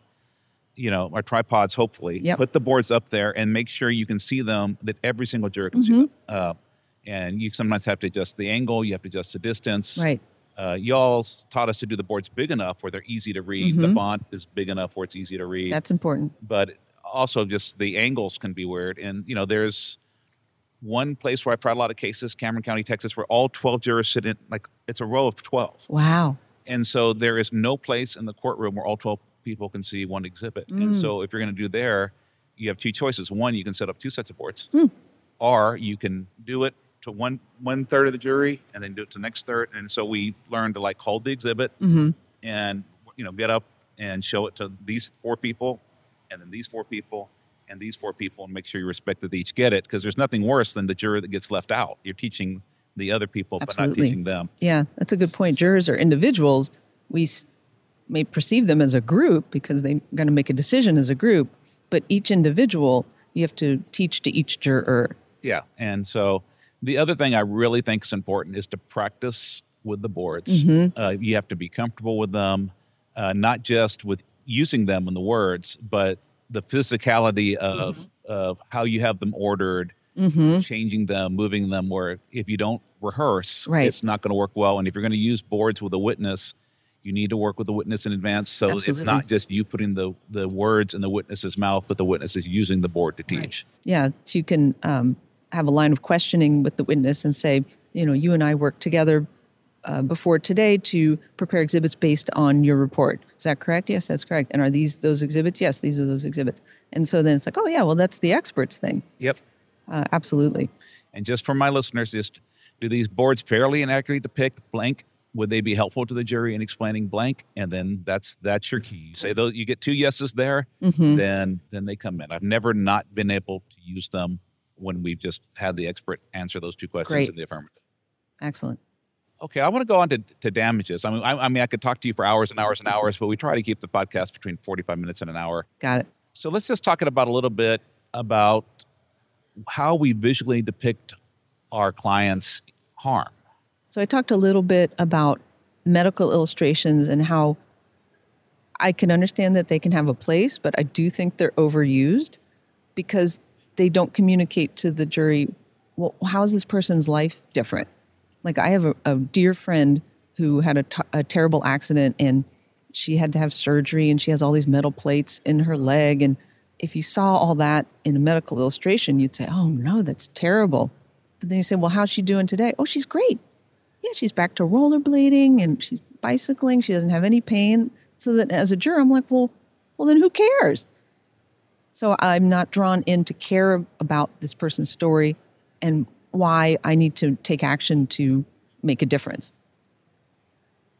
you know, our tripods hopefully. Yep. Put the boards up there and make sure you can see them. That every single juror can see Mhm. them. Uh, and you sometimes have to adjust the angle. You have to adjust the distance. Right. Uh, y'all taught us to do the boards big enough where they're easy to read. The Mhm. font is big enough where it's easy to read That's important. but also just the angles can be weird. And you know, there's one place where I've tried a lot of cases, Cameron County, Texas, where all 12 jurors sit in like it's a row of 12. Wow. And so there is no place in the courtroom where all 12 people can see one exhibit. Mm. And so if you're going to do there, you have two choices. One, you can set up two sets of boards, Hmm. or you can do it to one one third of the jury and then do it to the next third. And so we learned to like hold the exhibit hmm and you know get up and show it to these four people and then these four people and these four people and make sure you respect that they each get it because there's nothing worse than the juror that gets left out you're teaching the other people but not teaching them Yeah, that's a good point. Jurors are individuals. We may perceive them as a group because they're going to make a decision as a group, but each individual you have to teach to each juror. yeah and so the other thing i really think is important is to practice with the boards Mhm. uh, you have to be comfortable with them uh, not just with using them in the words but the physicality of of how you have them ordered Mm-hmm. changing them, moving them. Where if you don't rehearse, Right. it's not going to work well. And if you're going to use boards with a witness, You need to work with the witness in advance, so it's not just you putting the the words in the witness's mouth, but the witness is using the board to teach. Yeah, so you can um, have a line of questioning with the witness and say, you know, you and I worked together uh, before today to prepare exhibits based on your report. Is that correct? Yes, that's correct. And are these those exhibits? Yes, these are those exhibits. And so then it's like, oh yeah, well that's the experts thing. Yep. Uh, absolutely. And just for my listeners, just do these boards fairly and accurately depict blank? Would they be helpful to the jury in explaining blank? And then that's that's your key. You say those you get two yeses there, Mhm. then then they come in. I've never not been able to use them when we've just had the expert answer those two questions Great. in the affirmative. Excellent. Okay, I want to go on to, to damages. I mean, I, I mean, I could talk to you for hours and hours and mm-hmm. hours, but we try to keep the podcast between forty-five minutes and an hour. Got it. So let's just talk about a little bit about how we visually depict our clients' harm. So I talked a little bit about medical illustrations and how I can understand that they can have a place, but I do think they're overused because they don't communicate to the jury, well, how is this person's life different? Like I have a, a dear friend who had a, t- a terrible accident and she had to have surgery and she has all these metal plates in her leg. And if you saw all that in a medical illustration, you'd say, oh no, that's terrible. But then you say, well, how's she doing today? Oh, she's great yeah, she's back to rollerblading and she's bicycling. She doesn't have any pain. So that as a juror, I'm like, well, well, then who cares? So I'm not drawn in to care about this person's story and why I need to take action to make a difference.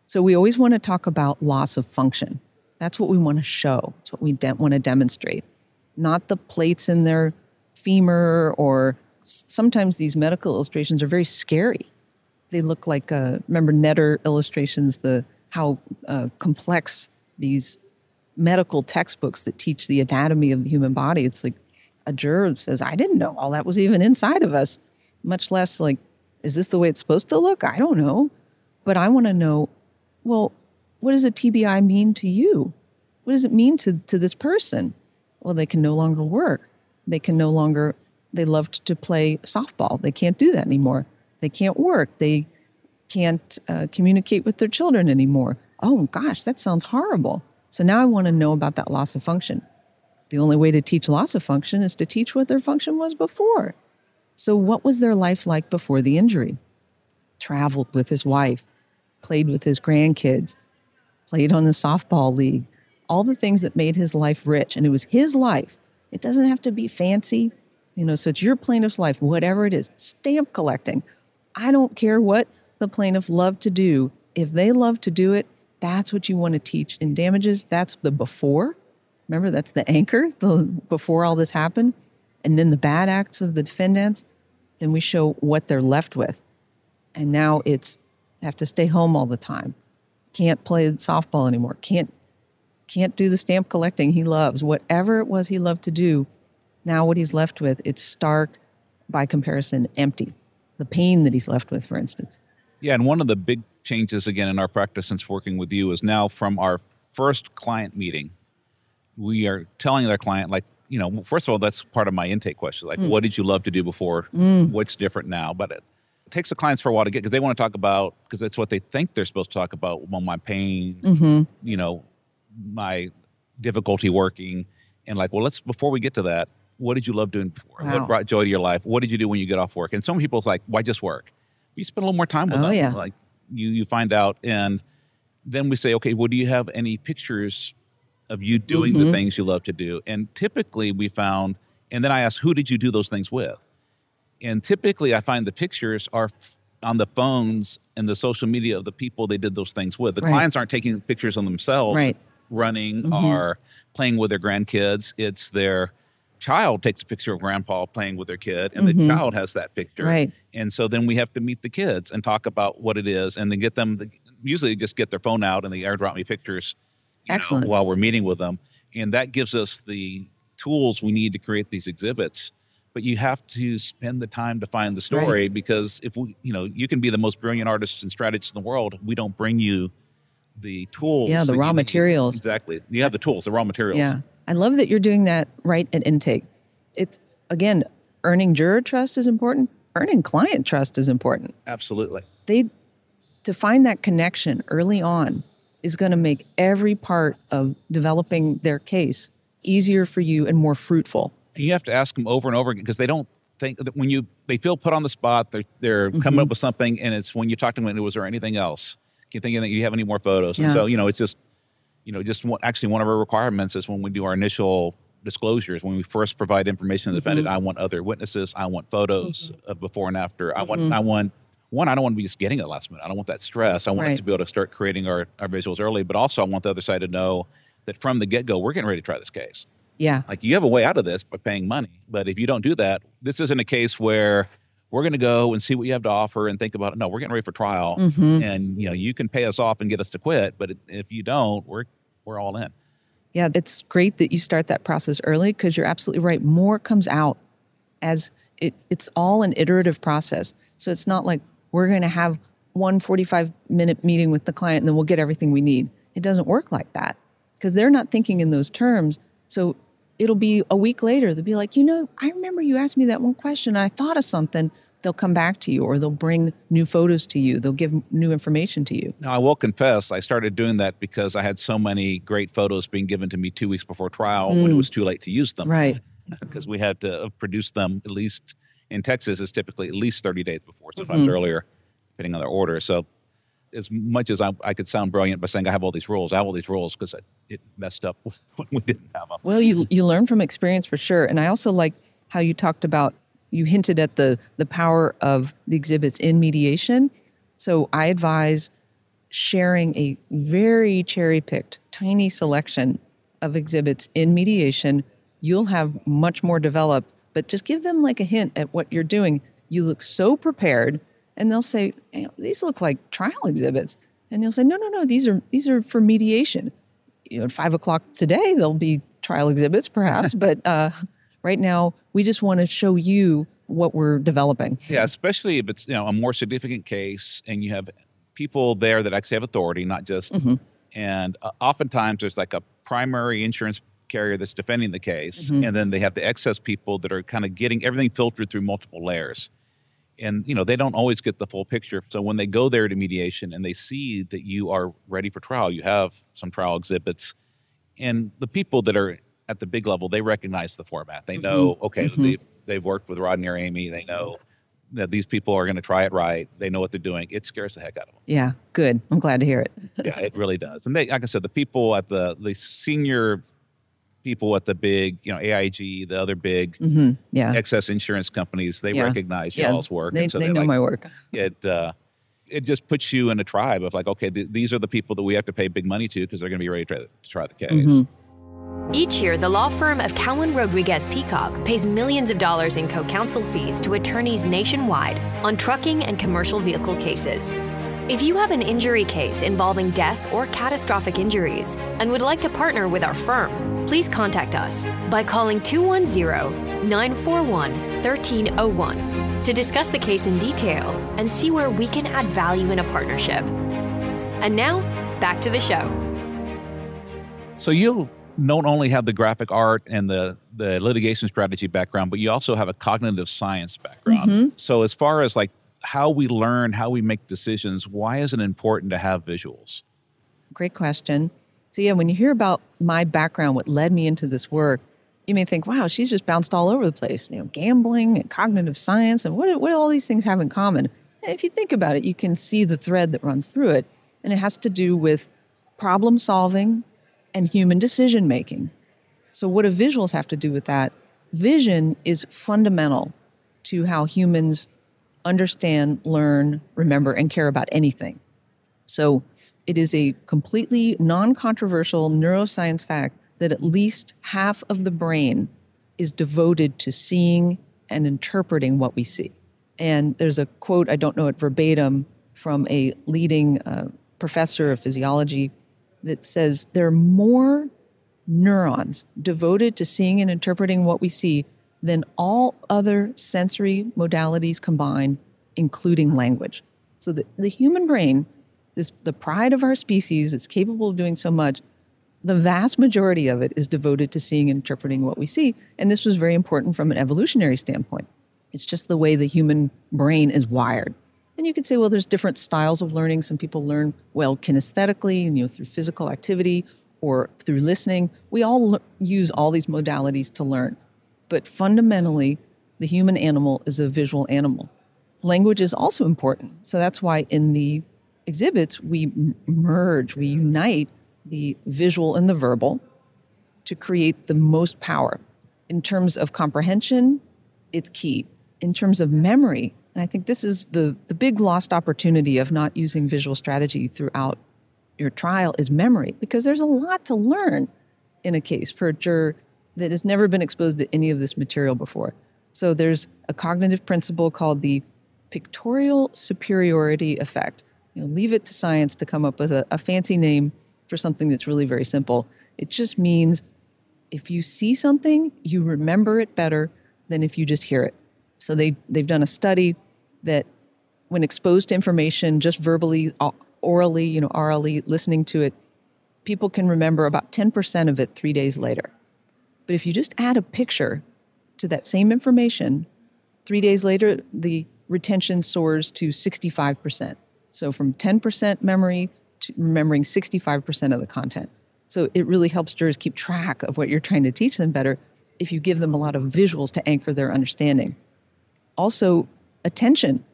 So we always want to talk about loss of function. That's what we want to show. That's what we de- want to demonstrate, not the plates in their femur or sometimes these medical illustrations are very scary they look like uh, remember Netter illustrations, the how uh, complex these medical textbooks that teach the anatomy of the human body. It's like a juror says, "I didn't know all that was even inside of us." Much less like, "Is this the way it's supposed to look?" I don't know, but I want to know. Well, what does a TBI mean to you? What does it mean to to this person? Well, they can no longer work. They can no longer. They loved to play softball. They can't do that anymore. They can't work. They can't uh, communicate with their children anymore. Oh gosh, that sounds horrible. So now I want to know about that loss of function. The only way to teach loss of function is to teach what their function was before. So, what was their life like before the injury? Traveled with his wife, played with his grandkids, played on the softball league, all the things that made his life rich. And it was his life. It doesn't have to be fancy, you know, so it's your plaintiff's life, whatever it is. Stamp collecting. I don't care what the plaintiff loved to do. If they love to do it, that's what you want to teach in damages. That's the before. Remember, that's the anchor, the before all this happened. And then the bad acts of the defendants, then we show what they're left with. And now it's have to stay home all the time. Can't play softball anymore. Can't can't do the stamp collecting he loves. Whatever it was he loved to do, now what he's left with, it's stark by comparison empty. The pain that he's left with, for instance. Yeah, and one of the big changes again in our practice since working with you is now from our first client meeting, we are telling their client like, you know, first of all, that's part of my intake question. Like, Mm. what did you love to do before? Mm. What's different now? But it, it takes the clients for a while to get because they want to talk about because that's what they think they're supposed to talk about. Well, my pain, Mhm. you know, my difficulty working, and like, well, let's before we get to that, what did you love doing before? Wow. What brought joy to your life? What did you do when you get off work? And some people's like, why just work? You spend a little more time with Oh, them. yeah. Like you you find out and then we say, okay, well, do you have any pictures of you doing the Mhm. things you love to do? And typically we found, and then I asked, who did you do those things with? And typically I find the pictures are on the phones and the social media of the people they did those things with. The Right. clients aren't taking pictures of themselves Right. running Mhm. or playing with their grandkids. It's their child takes a picture of grandpa playing with their kid and Mhm. the child has that picture. Right. And so then we have to meet the kids and talk about what it is and then get them, the, usually just get their phone out and they airdrop me pictures you know, Excellent. while we're meeting with them. And that gives us the tools we need to create these exhibits. But you have to spend the time to find the story Right. because if we, you know, you can be the most brilliant artists and strategists in the world. We don't bring you the tools. Yeah, the raw need. materials. Exactly. You have the tools, the raw materials. Yeah. I love that you're doing that right at intake. It's, again, earning juror trust is important, earning client trust is important. Absolutely. They, to find that connection early on is going to make every part of developing their case easier for you and more fruitful. And you have to ask them over and over again because they don't think that when you they feel put on the spot, they're they're mm-hmm. coming up with something, and it's when you talk to them, it was there anything else? Can you think that you have any more photos? Yeah. And so you know, it's just you know, just one, actually one of our requirements is when we do our initial disclosures, when we first provide information to the defendant, mm-hmm. I want other witnesses, I want photos mm-hmm. of before and after, I want mm-hmm. I want one, I don't want to be just getting it last minute. I don't want that stress. I want right. us to be able to start creating our, our visuals early, but also I want the other side to know that from the get go, we're getting ready to try this case. Yeah. Like you have a way out of this by paying money. But if you don't do that, this isn't a case where we're going to go and see what you have to offer and think about it. No, we're getting ready for trial. Mm-hmm. And, you know, you can pay us off and get us to quit. But if you don't, we're, we're all in. Yeah, it's great that you start that process early because you're absolutely right. More comes out as it, it's all an iterative process. So it's not like we're going to have one 45 minute meeting with the client and then we'll get everything we need. It doesn't work like that because they're not thinking in those terms. So it'll be a week later, they'll be like, you know, I remember you asked me that one question. I thought of something. They'll come back to you or they'll bring new photos to you. They'll give new information to you. Now, I will confess, I started doing that because I had so many great photos being given to me two weeks before trial mm. when it was too late to use them. Right. *laughs* because we had to produce them at least in Texas, it's typically at least 30 days before, sometimes mm-hmm. earlier, depending on their order. So as much as I, I, could sound brilliant by saying I have all these rules, I have all these rules because it messed up *laughs* when we didn't have them. Well, you you learn from experience for sure, and I also like how you talked about you hinted at the the power of the exhibits in mediation. So I advise sharing a very cherry picked, tiny selection of exhibits in mediation. You'll have much more developed, but just give them like a hint at what you're doing. You look so prepared and they'll say, hey, "These look like trial exhibits," and you'll say, "No, no, no. These are these are for mediation. You know, at five o'clock today, there'll be trial exhibits, perhaps, *laughs* but uh, right now, we just want to show you what we're developing." Yeah, especially if it's you know a more significant case, and you have people there that actually have authority, not just. Mm-hmm. And uh, oftentimes, there's like a primary insurance carrier that's defending the case, mm-hmm. and then they have the excess people that are kind of getting everything filtered through multiple layers. And you know they don't always get the full picture. So when they go there to mediation and they see that you are ready for trial you have some trial exhibits and the people that are at the big level they recognize the format. They know mm-hmm. okay mm-hmm. they've they've worked with rodney or amy. They know that these people are going to try it right. They know what they're doing. It scares the heck out of them. Yeah good. I'm glad to hear it. Yeah it really does. And they like i said the people at the the senior people at the big, you know, AIG, the other big mm-hmm. yeah. excess insurance companies, they yeah. recognize yeah. y'all's work. They, and so they, they know like, my work. It uh, it just puts you in a tribe of like, okay, th- these are the people that we have to pay big money to because they're going to be ready to try, to try the case. Mm-hmm. Each year, the law firm of Cowen Rodriguez Peacock pays millions of dollars in co counsel fees to attorneys nationwide on trucking and commercial vehicle cases. If you have an injury case involving death or catastrophic injuries and would like to partner with our firm, please contact us by calling 210 941 1301 to discuss the case in detail and see where we can add value in a partnership. And now, back to the show. So, you don't only have the graphic art and the, the litigation strategy background, but you also have a cognitive science background. Mm-hmm. So, as far as like how we learn, how we make decisions, why is it important to have visuals? Great question. So, yeah, when you hear about my background, what led me into this work, you may think, wow, she's just bounced all over the place. You know, gambling and cognitive science, and what, what do all these things have in common? If you think about it, you can see the thread that runs through it. And it has to do with problem solving and human decision making. So, what do visuals have to do with that? Vision is fundamental to how humans understand, learn, remember, and care about anything. So it is a completely non controversial neuroscience fact that at least half of the brain is devoted to seeing and interpreting what we see. And there's a quote, I don't know it verbatim, from a leading uh, professor of physiology that says there are more neurons devoted to seeing and interpreting what we see than all other sensory modalities combined, including language. So the, the human brain is the pride of our species, it's capable of doing so much. The vast majority of it is devoted to seeing and interpreting what we see. And this was very important from an evolutionary standpoint. It's just the way the human brain is wired. And And you could say, well, there's different styles of learning. Some people learn well kinesthetically, you know, through physical activity or through listening. We all l- use all these modalities to learn. But fundamentally, the human animal is a visual animal. Language is also important. So that's why in the exhibits, we merge, we unite the visual and the verbal to create the most power. In terms of comprehension, it's key. In terms of memory, and I think this is the, the big lost opportunity of not using visual strategy throughout your trial is memory, because there's a lot to learn in a case for a juror that has never been exposed to any of this material before. So there's a cognitive principle called the pictorial superiority effect. You know, leave it to science to come up with a, a fancy name for something that's really very simple. It just means if you see something, you remember it better than if you just hear it. So they they've done a study that when exposed to information just verbally uh, orally, you know, orally listening to it, people can remember about 10% of it 3 days later. But if you just add a picture to that same information, 3 days later the retention soars to 65%. So from 10% memory to remembering 65% of the content. So it really helps jurors keep track of what you're trying to teach them better if you give them a lot of visuals to anchor their understanding. Also, attention.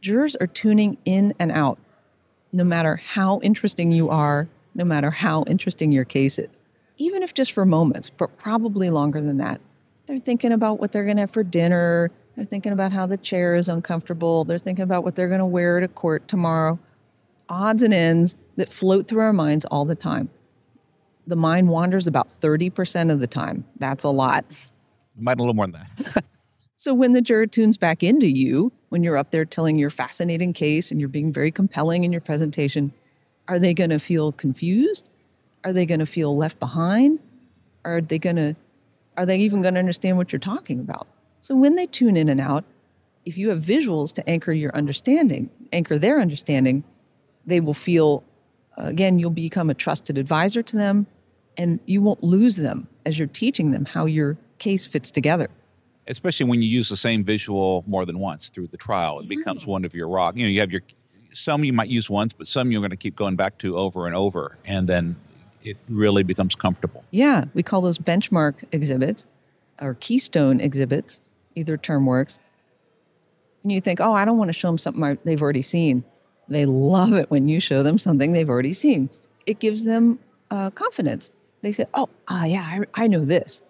Jurors are tuning in and out, no matter how interesting you are, no matter how interesting your case is, even if just for moments, but probably longer than that. They're thinking about what they're going to have for dinner. They're thinking about how the chair is uncomfortable. They're thinking about what they're going to wear to court tomorrow. Odds and ends that float through our minds all the time. The mind wanders about 30% of the time. That's a lot. Might a little more than that. *laughs* So when the juror tunes back into you, when you're up there telling your fascinating case and you're being very compelling in your presentation, are they going to feel confused? Are they going to feel left behind? Are they going to are they even going to understand what you're talking about? So when they tune in and out, if you have visuals to anchor your understanding, anchor their understanding, they will feel again you'll become a trusted advisor to them and you won't lose them as you're teaching them how your case fits together especially when you use the same visual more than once through the trial. It becomes mm-hmm. one of your rock. You know, you have your some you might use once, but some you're going to keep going back to over and over, and then it really becomes comfortable. Yeah, we call those benchmark exhibits or keystone exhibits. Either term works. And you think, oh, I don't want to show them something they've already seen. They love it when you show them something they've already seen. It gives them uh, confidence. They say, oh, ah, yeah, I, I know this.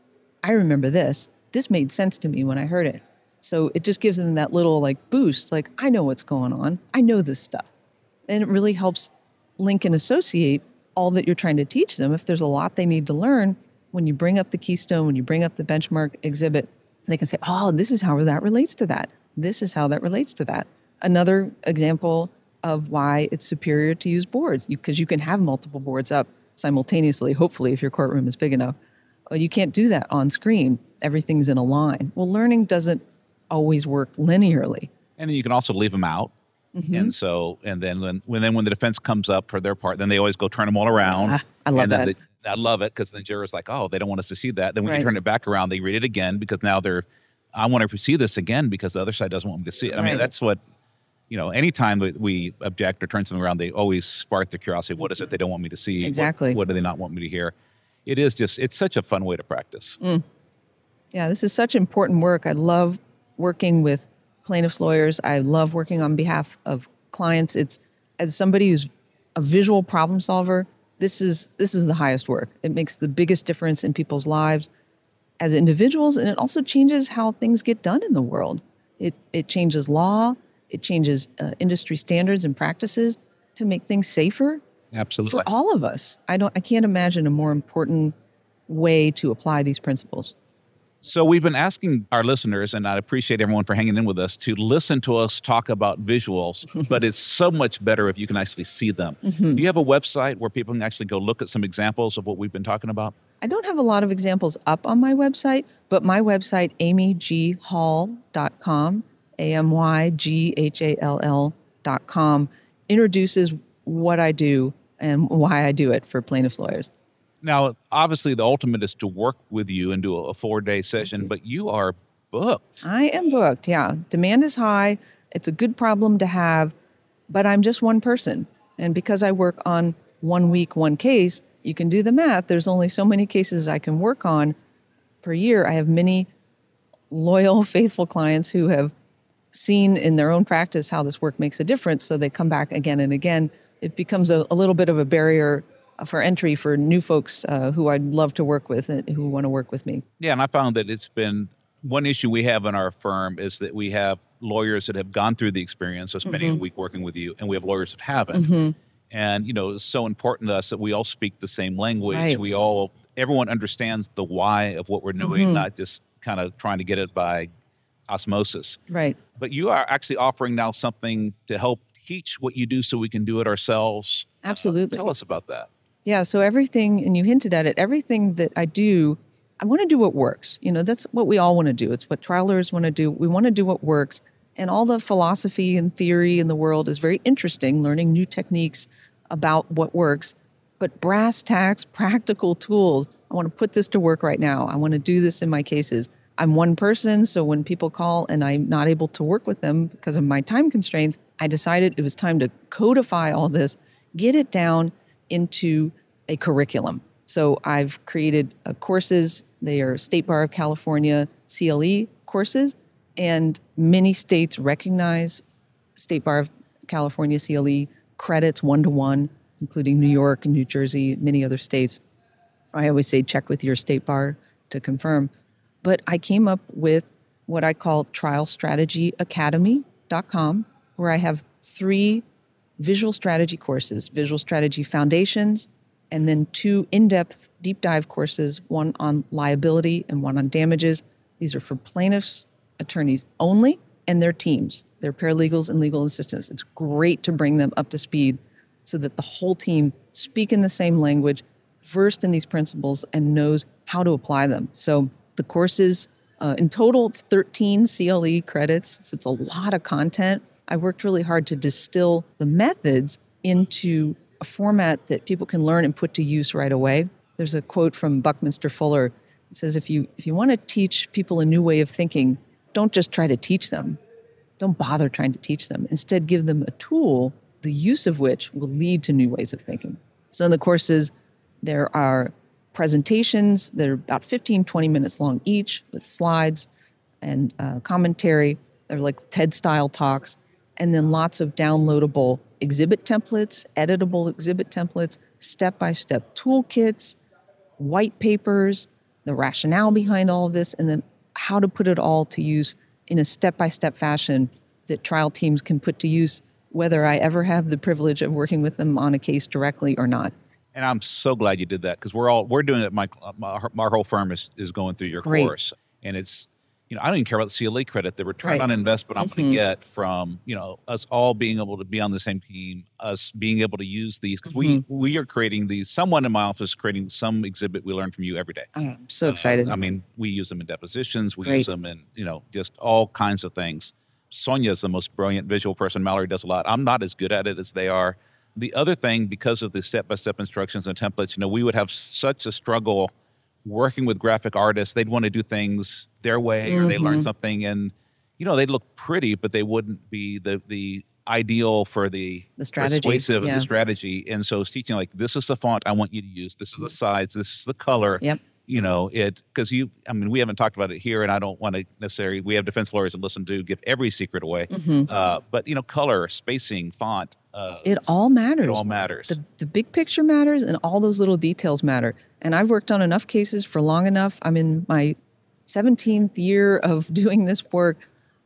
I remember this this made sense to me when I heard it. So it just gives them that little like boost, like, I know what's going on. I know this stuff. And it really helps link and associate all that you're trying to teach them. If there's a lot they need to learn, when you bring up the keystone, when you bring up the benchmark exhibit, they can say, oh, this is how that relates to that. This is how that relates to that. Another example of why it's superior to use boards, because you, you can have multiple boards up simultaneously, hopefully, if your courtroom is big enough. Well, you can't do that on screen everything's in a line. Well, learning doesn't always work linearly. And then you can also leave them out. Mm-hmm. And so, and then when, when then when the defense comes up for their part, then they always go turn them all around. Ah, I love that. I love it because the juror's like, oh, they don't want us to see that. Then when right. you turn it back around, they read it again because now they're, I want to see this again because the other side doesn't want me to see it. I mean, that's what, you know, anytime that we object or turn something around, they always spark the curiosity. What is it they don't want me to see? Exactly. What, what do they not want me to hear? It is just, it's such a fun way to practice. Mm. Yeah, this is such important work. I love working with plaintiffs' lawyers. I love working on behalf of clients. It's as somebody who's a visual problem solver, this is this is the highest work. It makes the biggest difference in people's lives as individuals and it also changes how things get done in the world. It it changes law, it changes uh, industry standards and practices to make things safer Absolutely. for all of us. I don't I can't imagine a more important way to apply these principles. So we've been asking our listeners, and I appreciate everyone for hanging in with us, to listen to us talk about visuals, *laughs* but it's so much better if you can actually see them. Mm-hmm. Do you have a website where people can actually go look at some examples of what we've been talking about? I don't have a lot of examples up on my website, but my website, amyghall.com, A-M-Y-G-H-A-L-L.com, introduces what I do and why I do it for plaintiffs' lawyers. Now, obviously, the ultimate is to work with you and do a four day session, but you are booked. I am booked, yeah. Demand is high. It's a good problem to have. but I'm just one person. And because I work on one week, one case, you can do the math. There's only so many cases I can work on per year. I have many loyal, *laughs* faithful clients who have seen in their own practice how this work makes a difference. So they come back again and again. It becomes a, a little bit of a barrier for entry for new folks uh, who I'd love to work with and who want to work with me. Yeah, and I found that it's been one issue we have in our firm is that we have lawyers that have gone through the experience of spending Mhm. a week working with you, and we have lawyers that haven't. Mhm. And you know, it's so important to us that we all speak the same language. Right. We all, everyone understands the why of what we're doing, Mhm. not just kind of trying to get it by osmosis. Right. But you are actually offering now something to help teach what you do, so we can do it ourselves. Absolutely. Tell us about that. Yeah, so everything, and you hinted at it, everything that I do, I want to do what works. You know, that's what we all want to do. It's what trial lawyers want to do. We want to do what works. And all the philosophy and theory in the world is very interesting, learning new techniques about what works. But brass tacks, *laughs* practical tools, I want to put this to work right now. I want to do this in my cases. I'm one person, so when people call and I'm not able to work with them because of my time constraints, I decided it was time to codify all this, get it down into a curriculum. So I've created uh, courses. They are State Bar of California CLE courses, and many states recognize State Bar of California CLE credits one to one, including New York and New Jersey, many other states. I always say check with your state bar to confirm. But I came up with what I call trialstrategyacademy.com, where I have three visual strategy courses visual strategy foundations, and then two in depth deep dive courses one on liability and one on damages. These are for plaintiffs, attorneys only, and their teams, their paralegals and legal assistants. It's great to bring them up to speed so that the whole team speak in the same language, versed in these principles, and knows how to apply them. So the courses, uh, in total, it's 13 CLE credits. So it's a lot of content. I worked really hard to distill the methods into a format that people can learn and put to use right away. There's a quote from Buckminster Fuller. It says, if you, if you want to teach people a new way of thinking, don't just try to teach them. Don't bother trying to teach them. Instead, give them a tool, the use of which will lead to new ways of thinking. So in the courses, there are presentations that are about 15, 20 minutes long each with slides and uh, commentary. They're like TED style talks. And then lots of downloadable exhibit templates, editable exhibit templates, step by step toolkits, white papers, the rationale behind all of this, and then how to put it all to use in a step by step fashion that trial teams can put to use, whether I ever have the privilege of working with them on a case directly or not. And I'm so glad you did that because we're all we're doing it. Uh, my, my my whole firm is is going through your Great. course, and it's you know I don't even care about the CLA credit, the return Right. on investment I'm going Mhm. to get from you know us all being able to be on the same team, us being able to use these because we Mm-hmm. we are creating these. Someone in my office is creating some exhibit we learn from you every day. I'm so excited. I mean, we use them in depositions. We Great. use them in you know just all kinds of things. Sonia is the most brilliant visual person. Mallory does a lot. I'm not as good at it as they are. The other thing, because of the step-by-step instructions and templates, you know, we would have such a struggle working with graphic artists. They'd want to do things their way, or they learn Mhm. something, and you know, they'd look pretty, but they wouldn't be the the ideal for the The strategy, persuasive yeah. the strategy. And so it's teaching like this is the font I want you to use. This is the size. This is the color Yep. you know it because you i mean we haven't talked about it here and i don't want to necessarily we have defense lawyers and listen to give every secret away Mhm. uh, but you know color spacing font uh, It all matters. it all matters The, the big picture matters and all those little details matter. And I've worked on enough cases for long enough. I'm in my 17th year of *laughs* doing this work.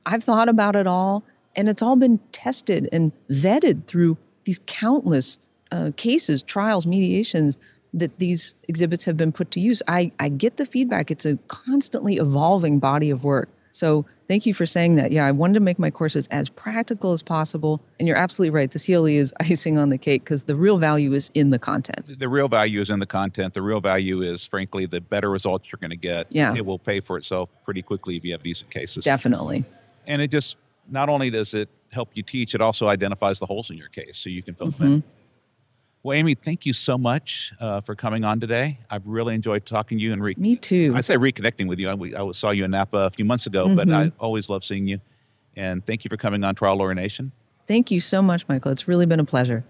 I've thought about it all, and it's all been tested and vetted through these countless uh, cases, trials, mediations that these exhibits have been put to use. I, I get the feedback. It's a constantly evolving body of work. So thank you for saying that. Yeah, I wanted to make my courses as practical as possible. And you're absolutely right. The CLE is *laughs* icing on the cake because the real value is in the content. the real value is in the content the real value is frankly the better results you're going to get Yeah. it will pay for itself pretty quickly if you have decent cases Definitely. and it just not only does it help you teach it also identifies the holes in your case so you can fill them in Mhm. Well amy thank you so much uh, for coming on today i've really enjoyed talking to you and re- Me too. I say reconnecting with you. I, we- I saw you in Napa a few months ago, but Mhm. I always love seeing you. And thank you for coming on Trial Lawyer Nation. Thank you so much, Michael. It's really been a pleasure.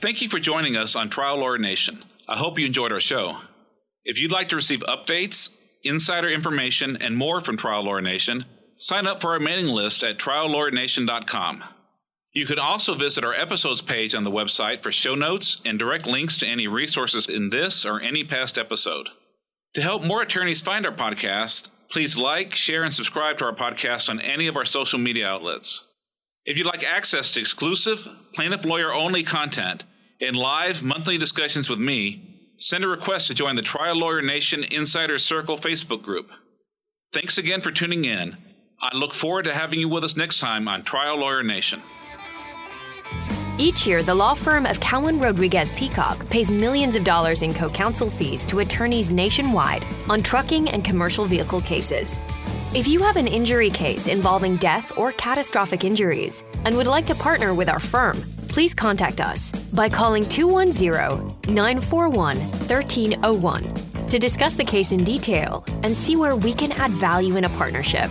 Thank you for joining us on Trial Lawyer Nation. I hope you enjoyed our show. If you'd like to receive updates, insider information, and more from Trial Lawyer Nation, sign up for our mailing list at triallawyernation.com. You can also visit our episodes page on the website for show notes and direct links to any resources in this or any past episode. To help more attorneys find our podcast, please like, share, and subscribe to our podcast on any of our social media outlets. If you'd like access to exclusive, plaintiff lawyer only content and live monthly discussions with me, send a request to join the Trial Lawyer Nation Insider Circle Facebook group. Thanks again for tuning in. I look forward to having you with us next time on Trial Lawyer Nation. Each year, the law firm of Cowen Rodriguez Peacock pays millions of dollars in co counsel fees to attorneys nationwide on trucking and commercial vehicle cases. If you have an injury case involving death or catastrophic injuries and would like to partner with our firm, please contact us by calling 210 941 1301 to discuss the case in detail and see where we can add value in a partnership.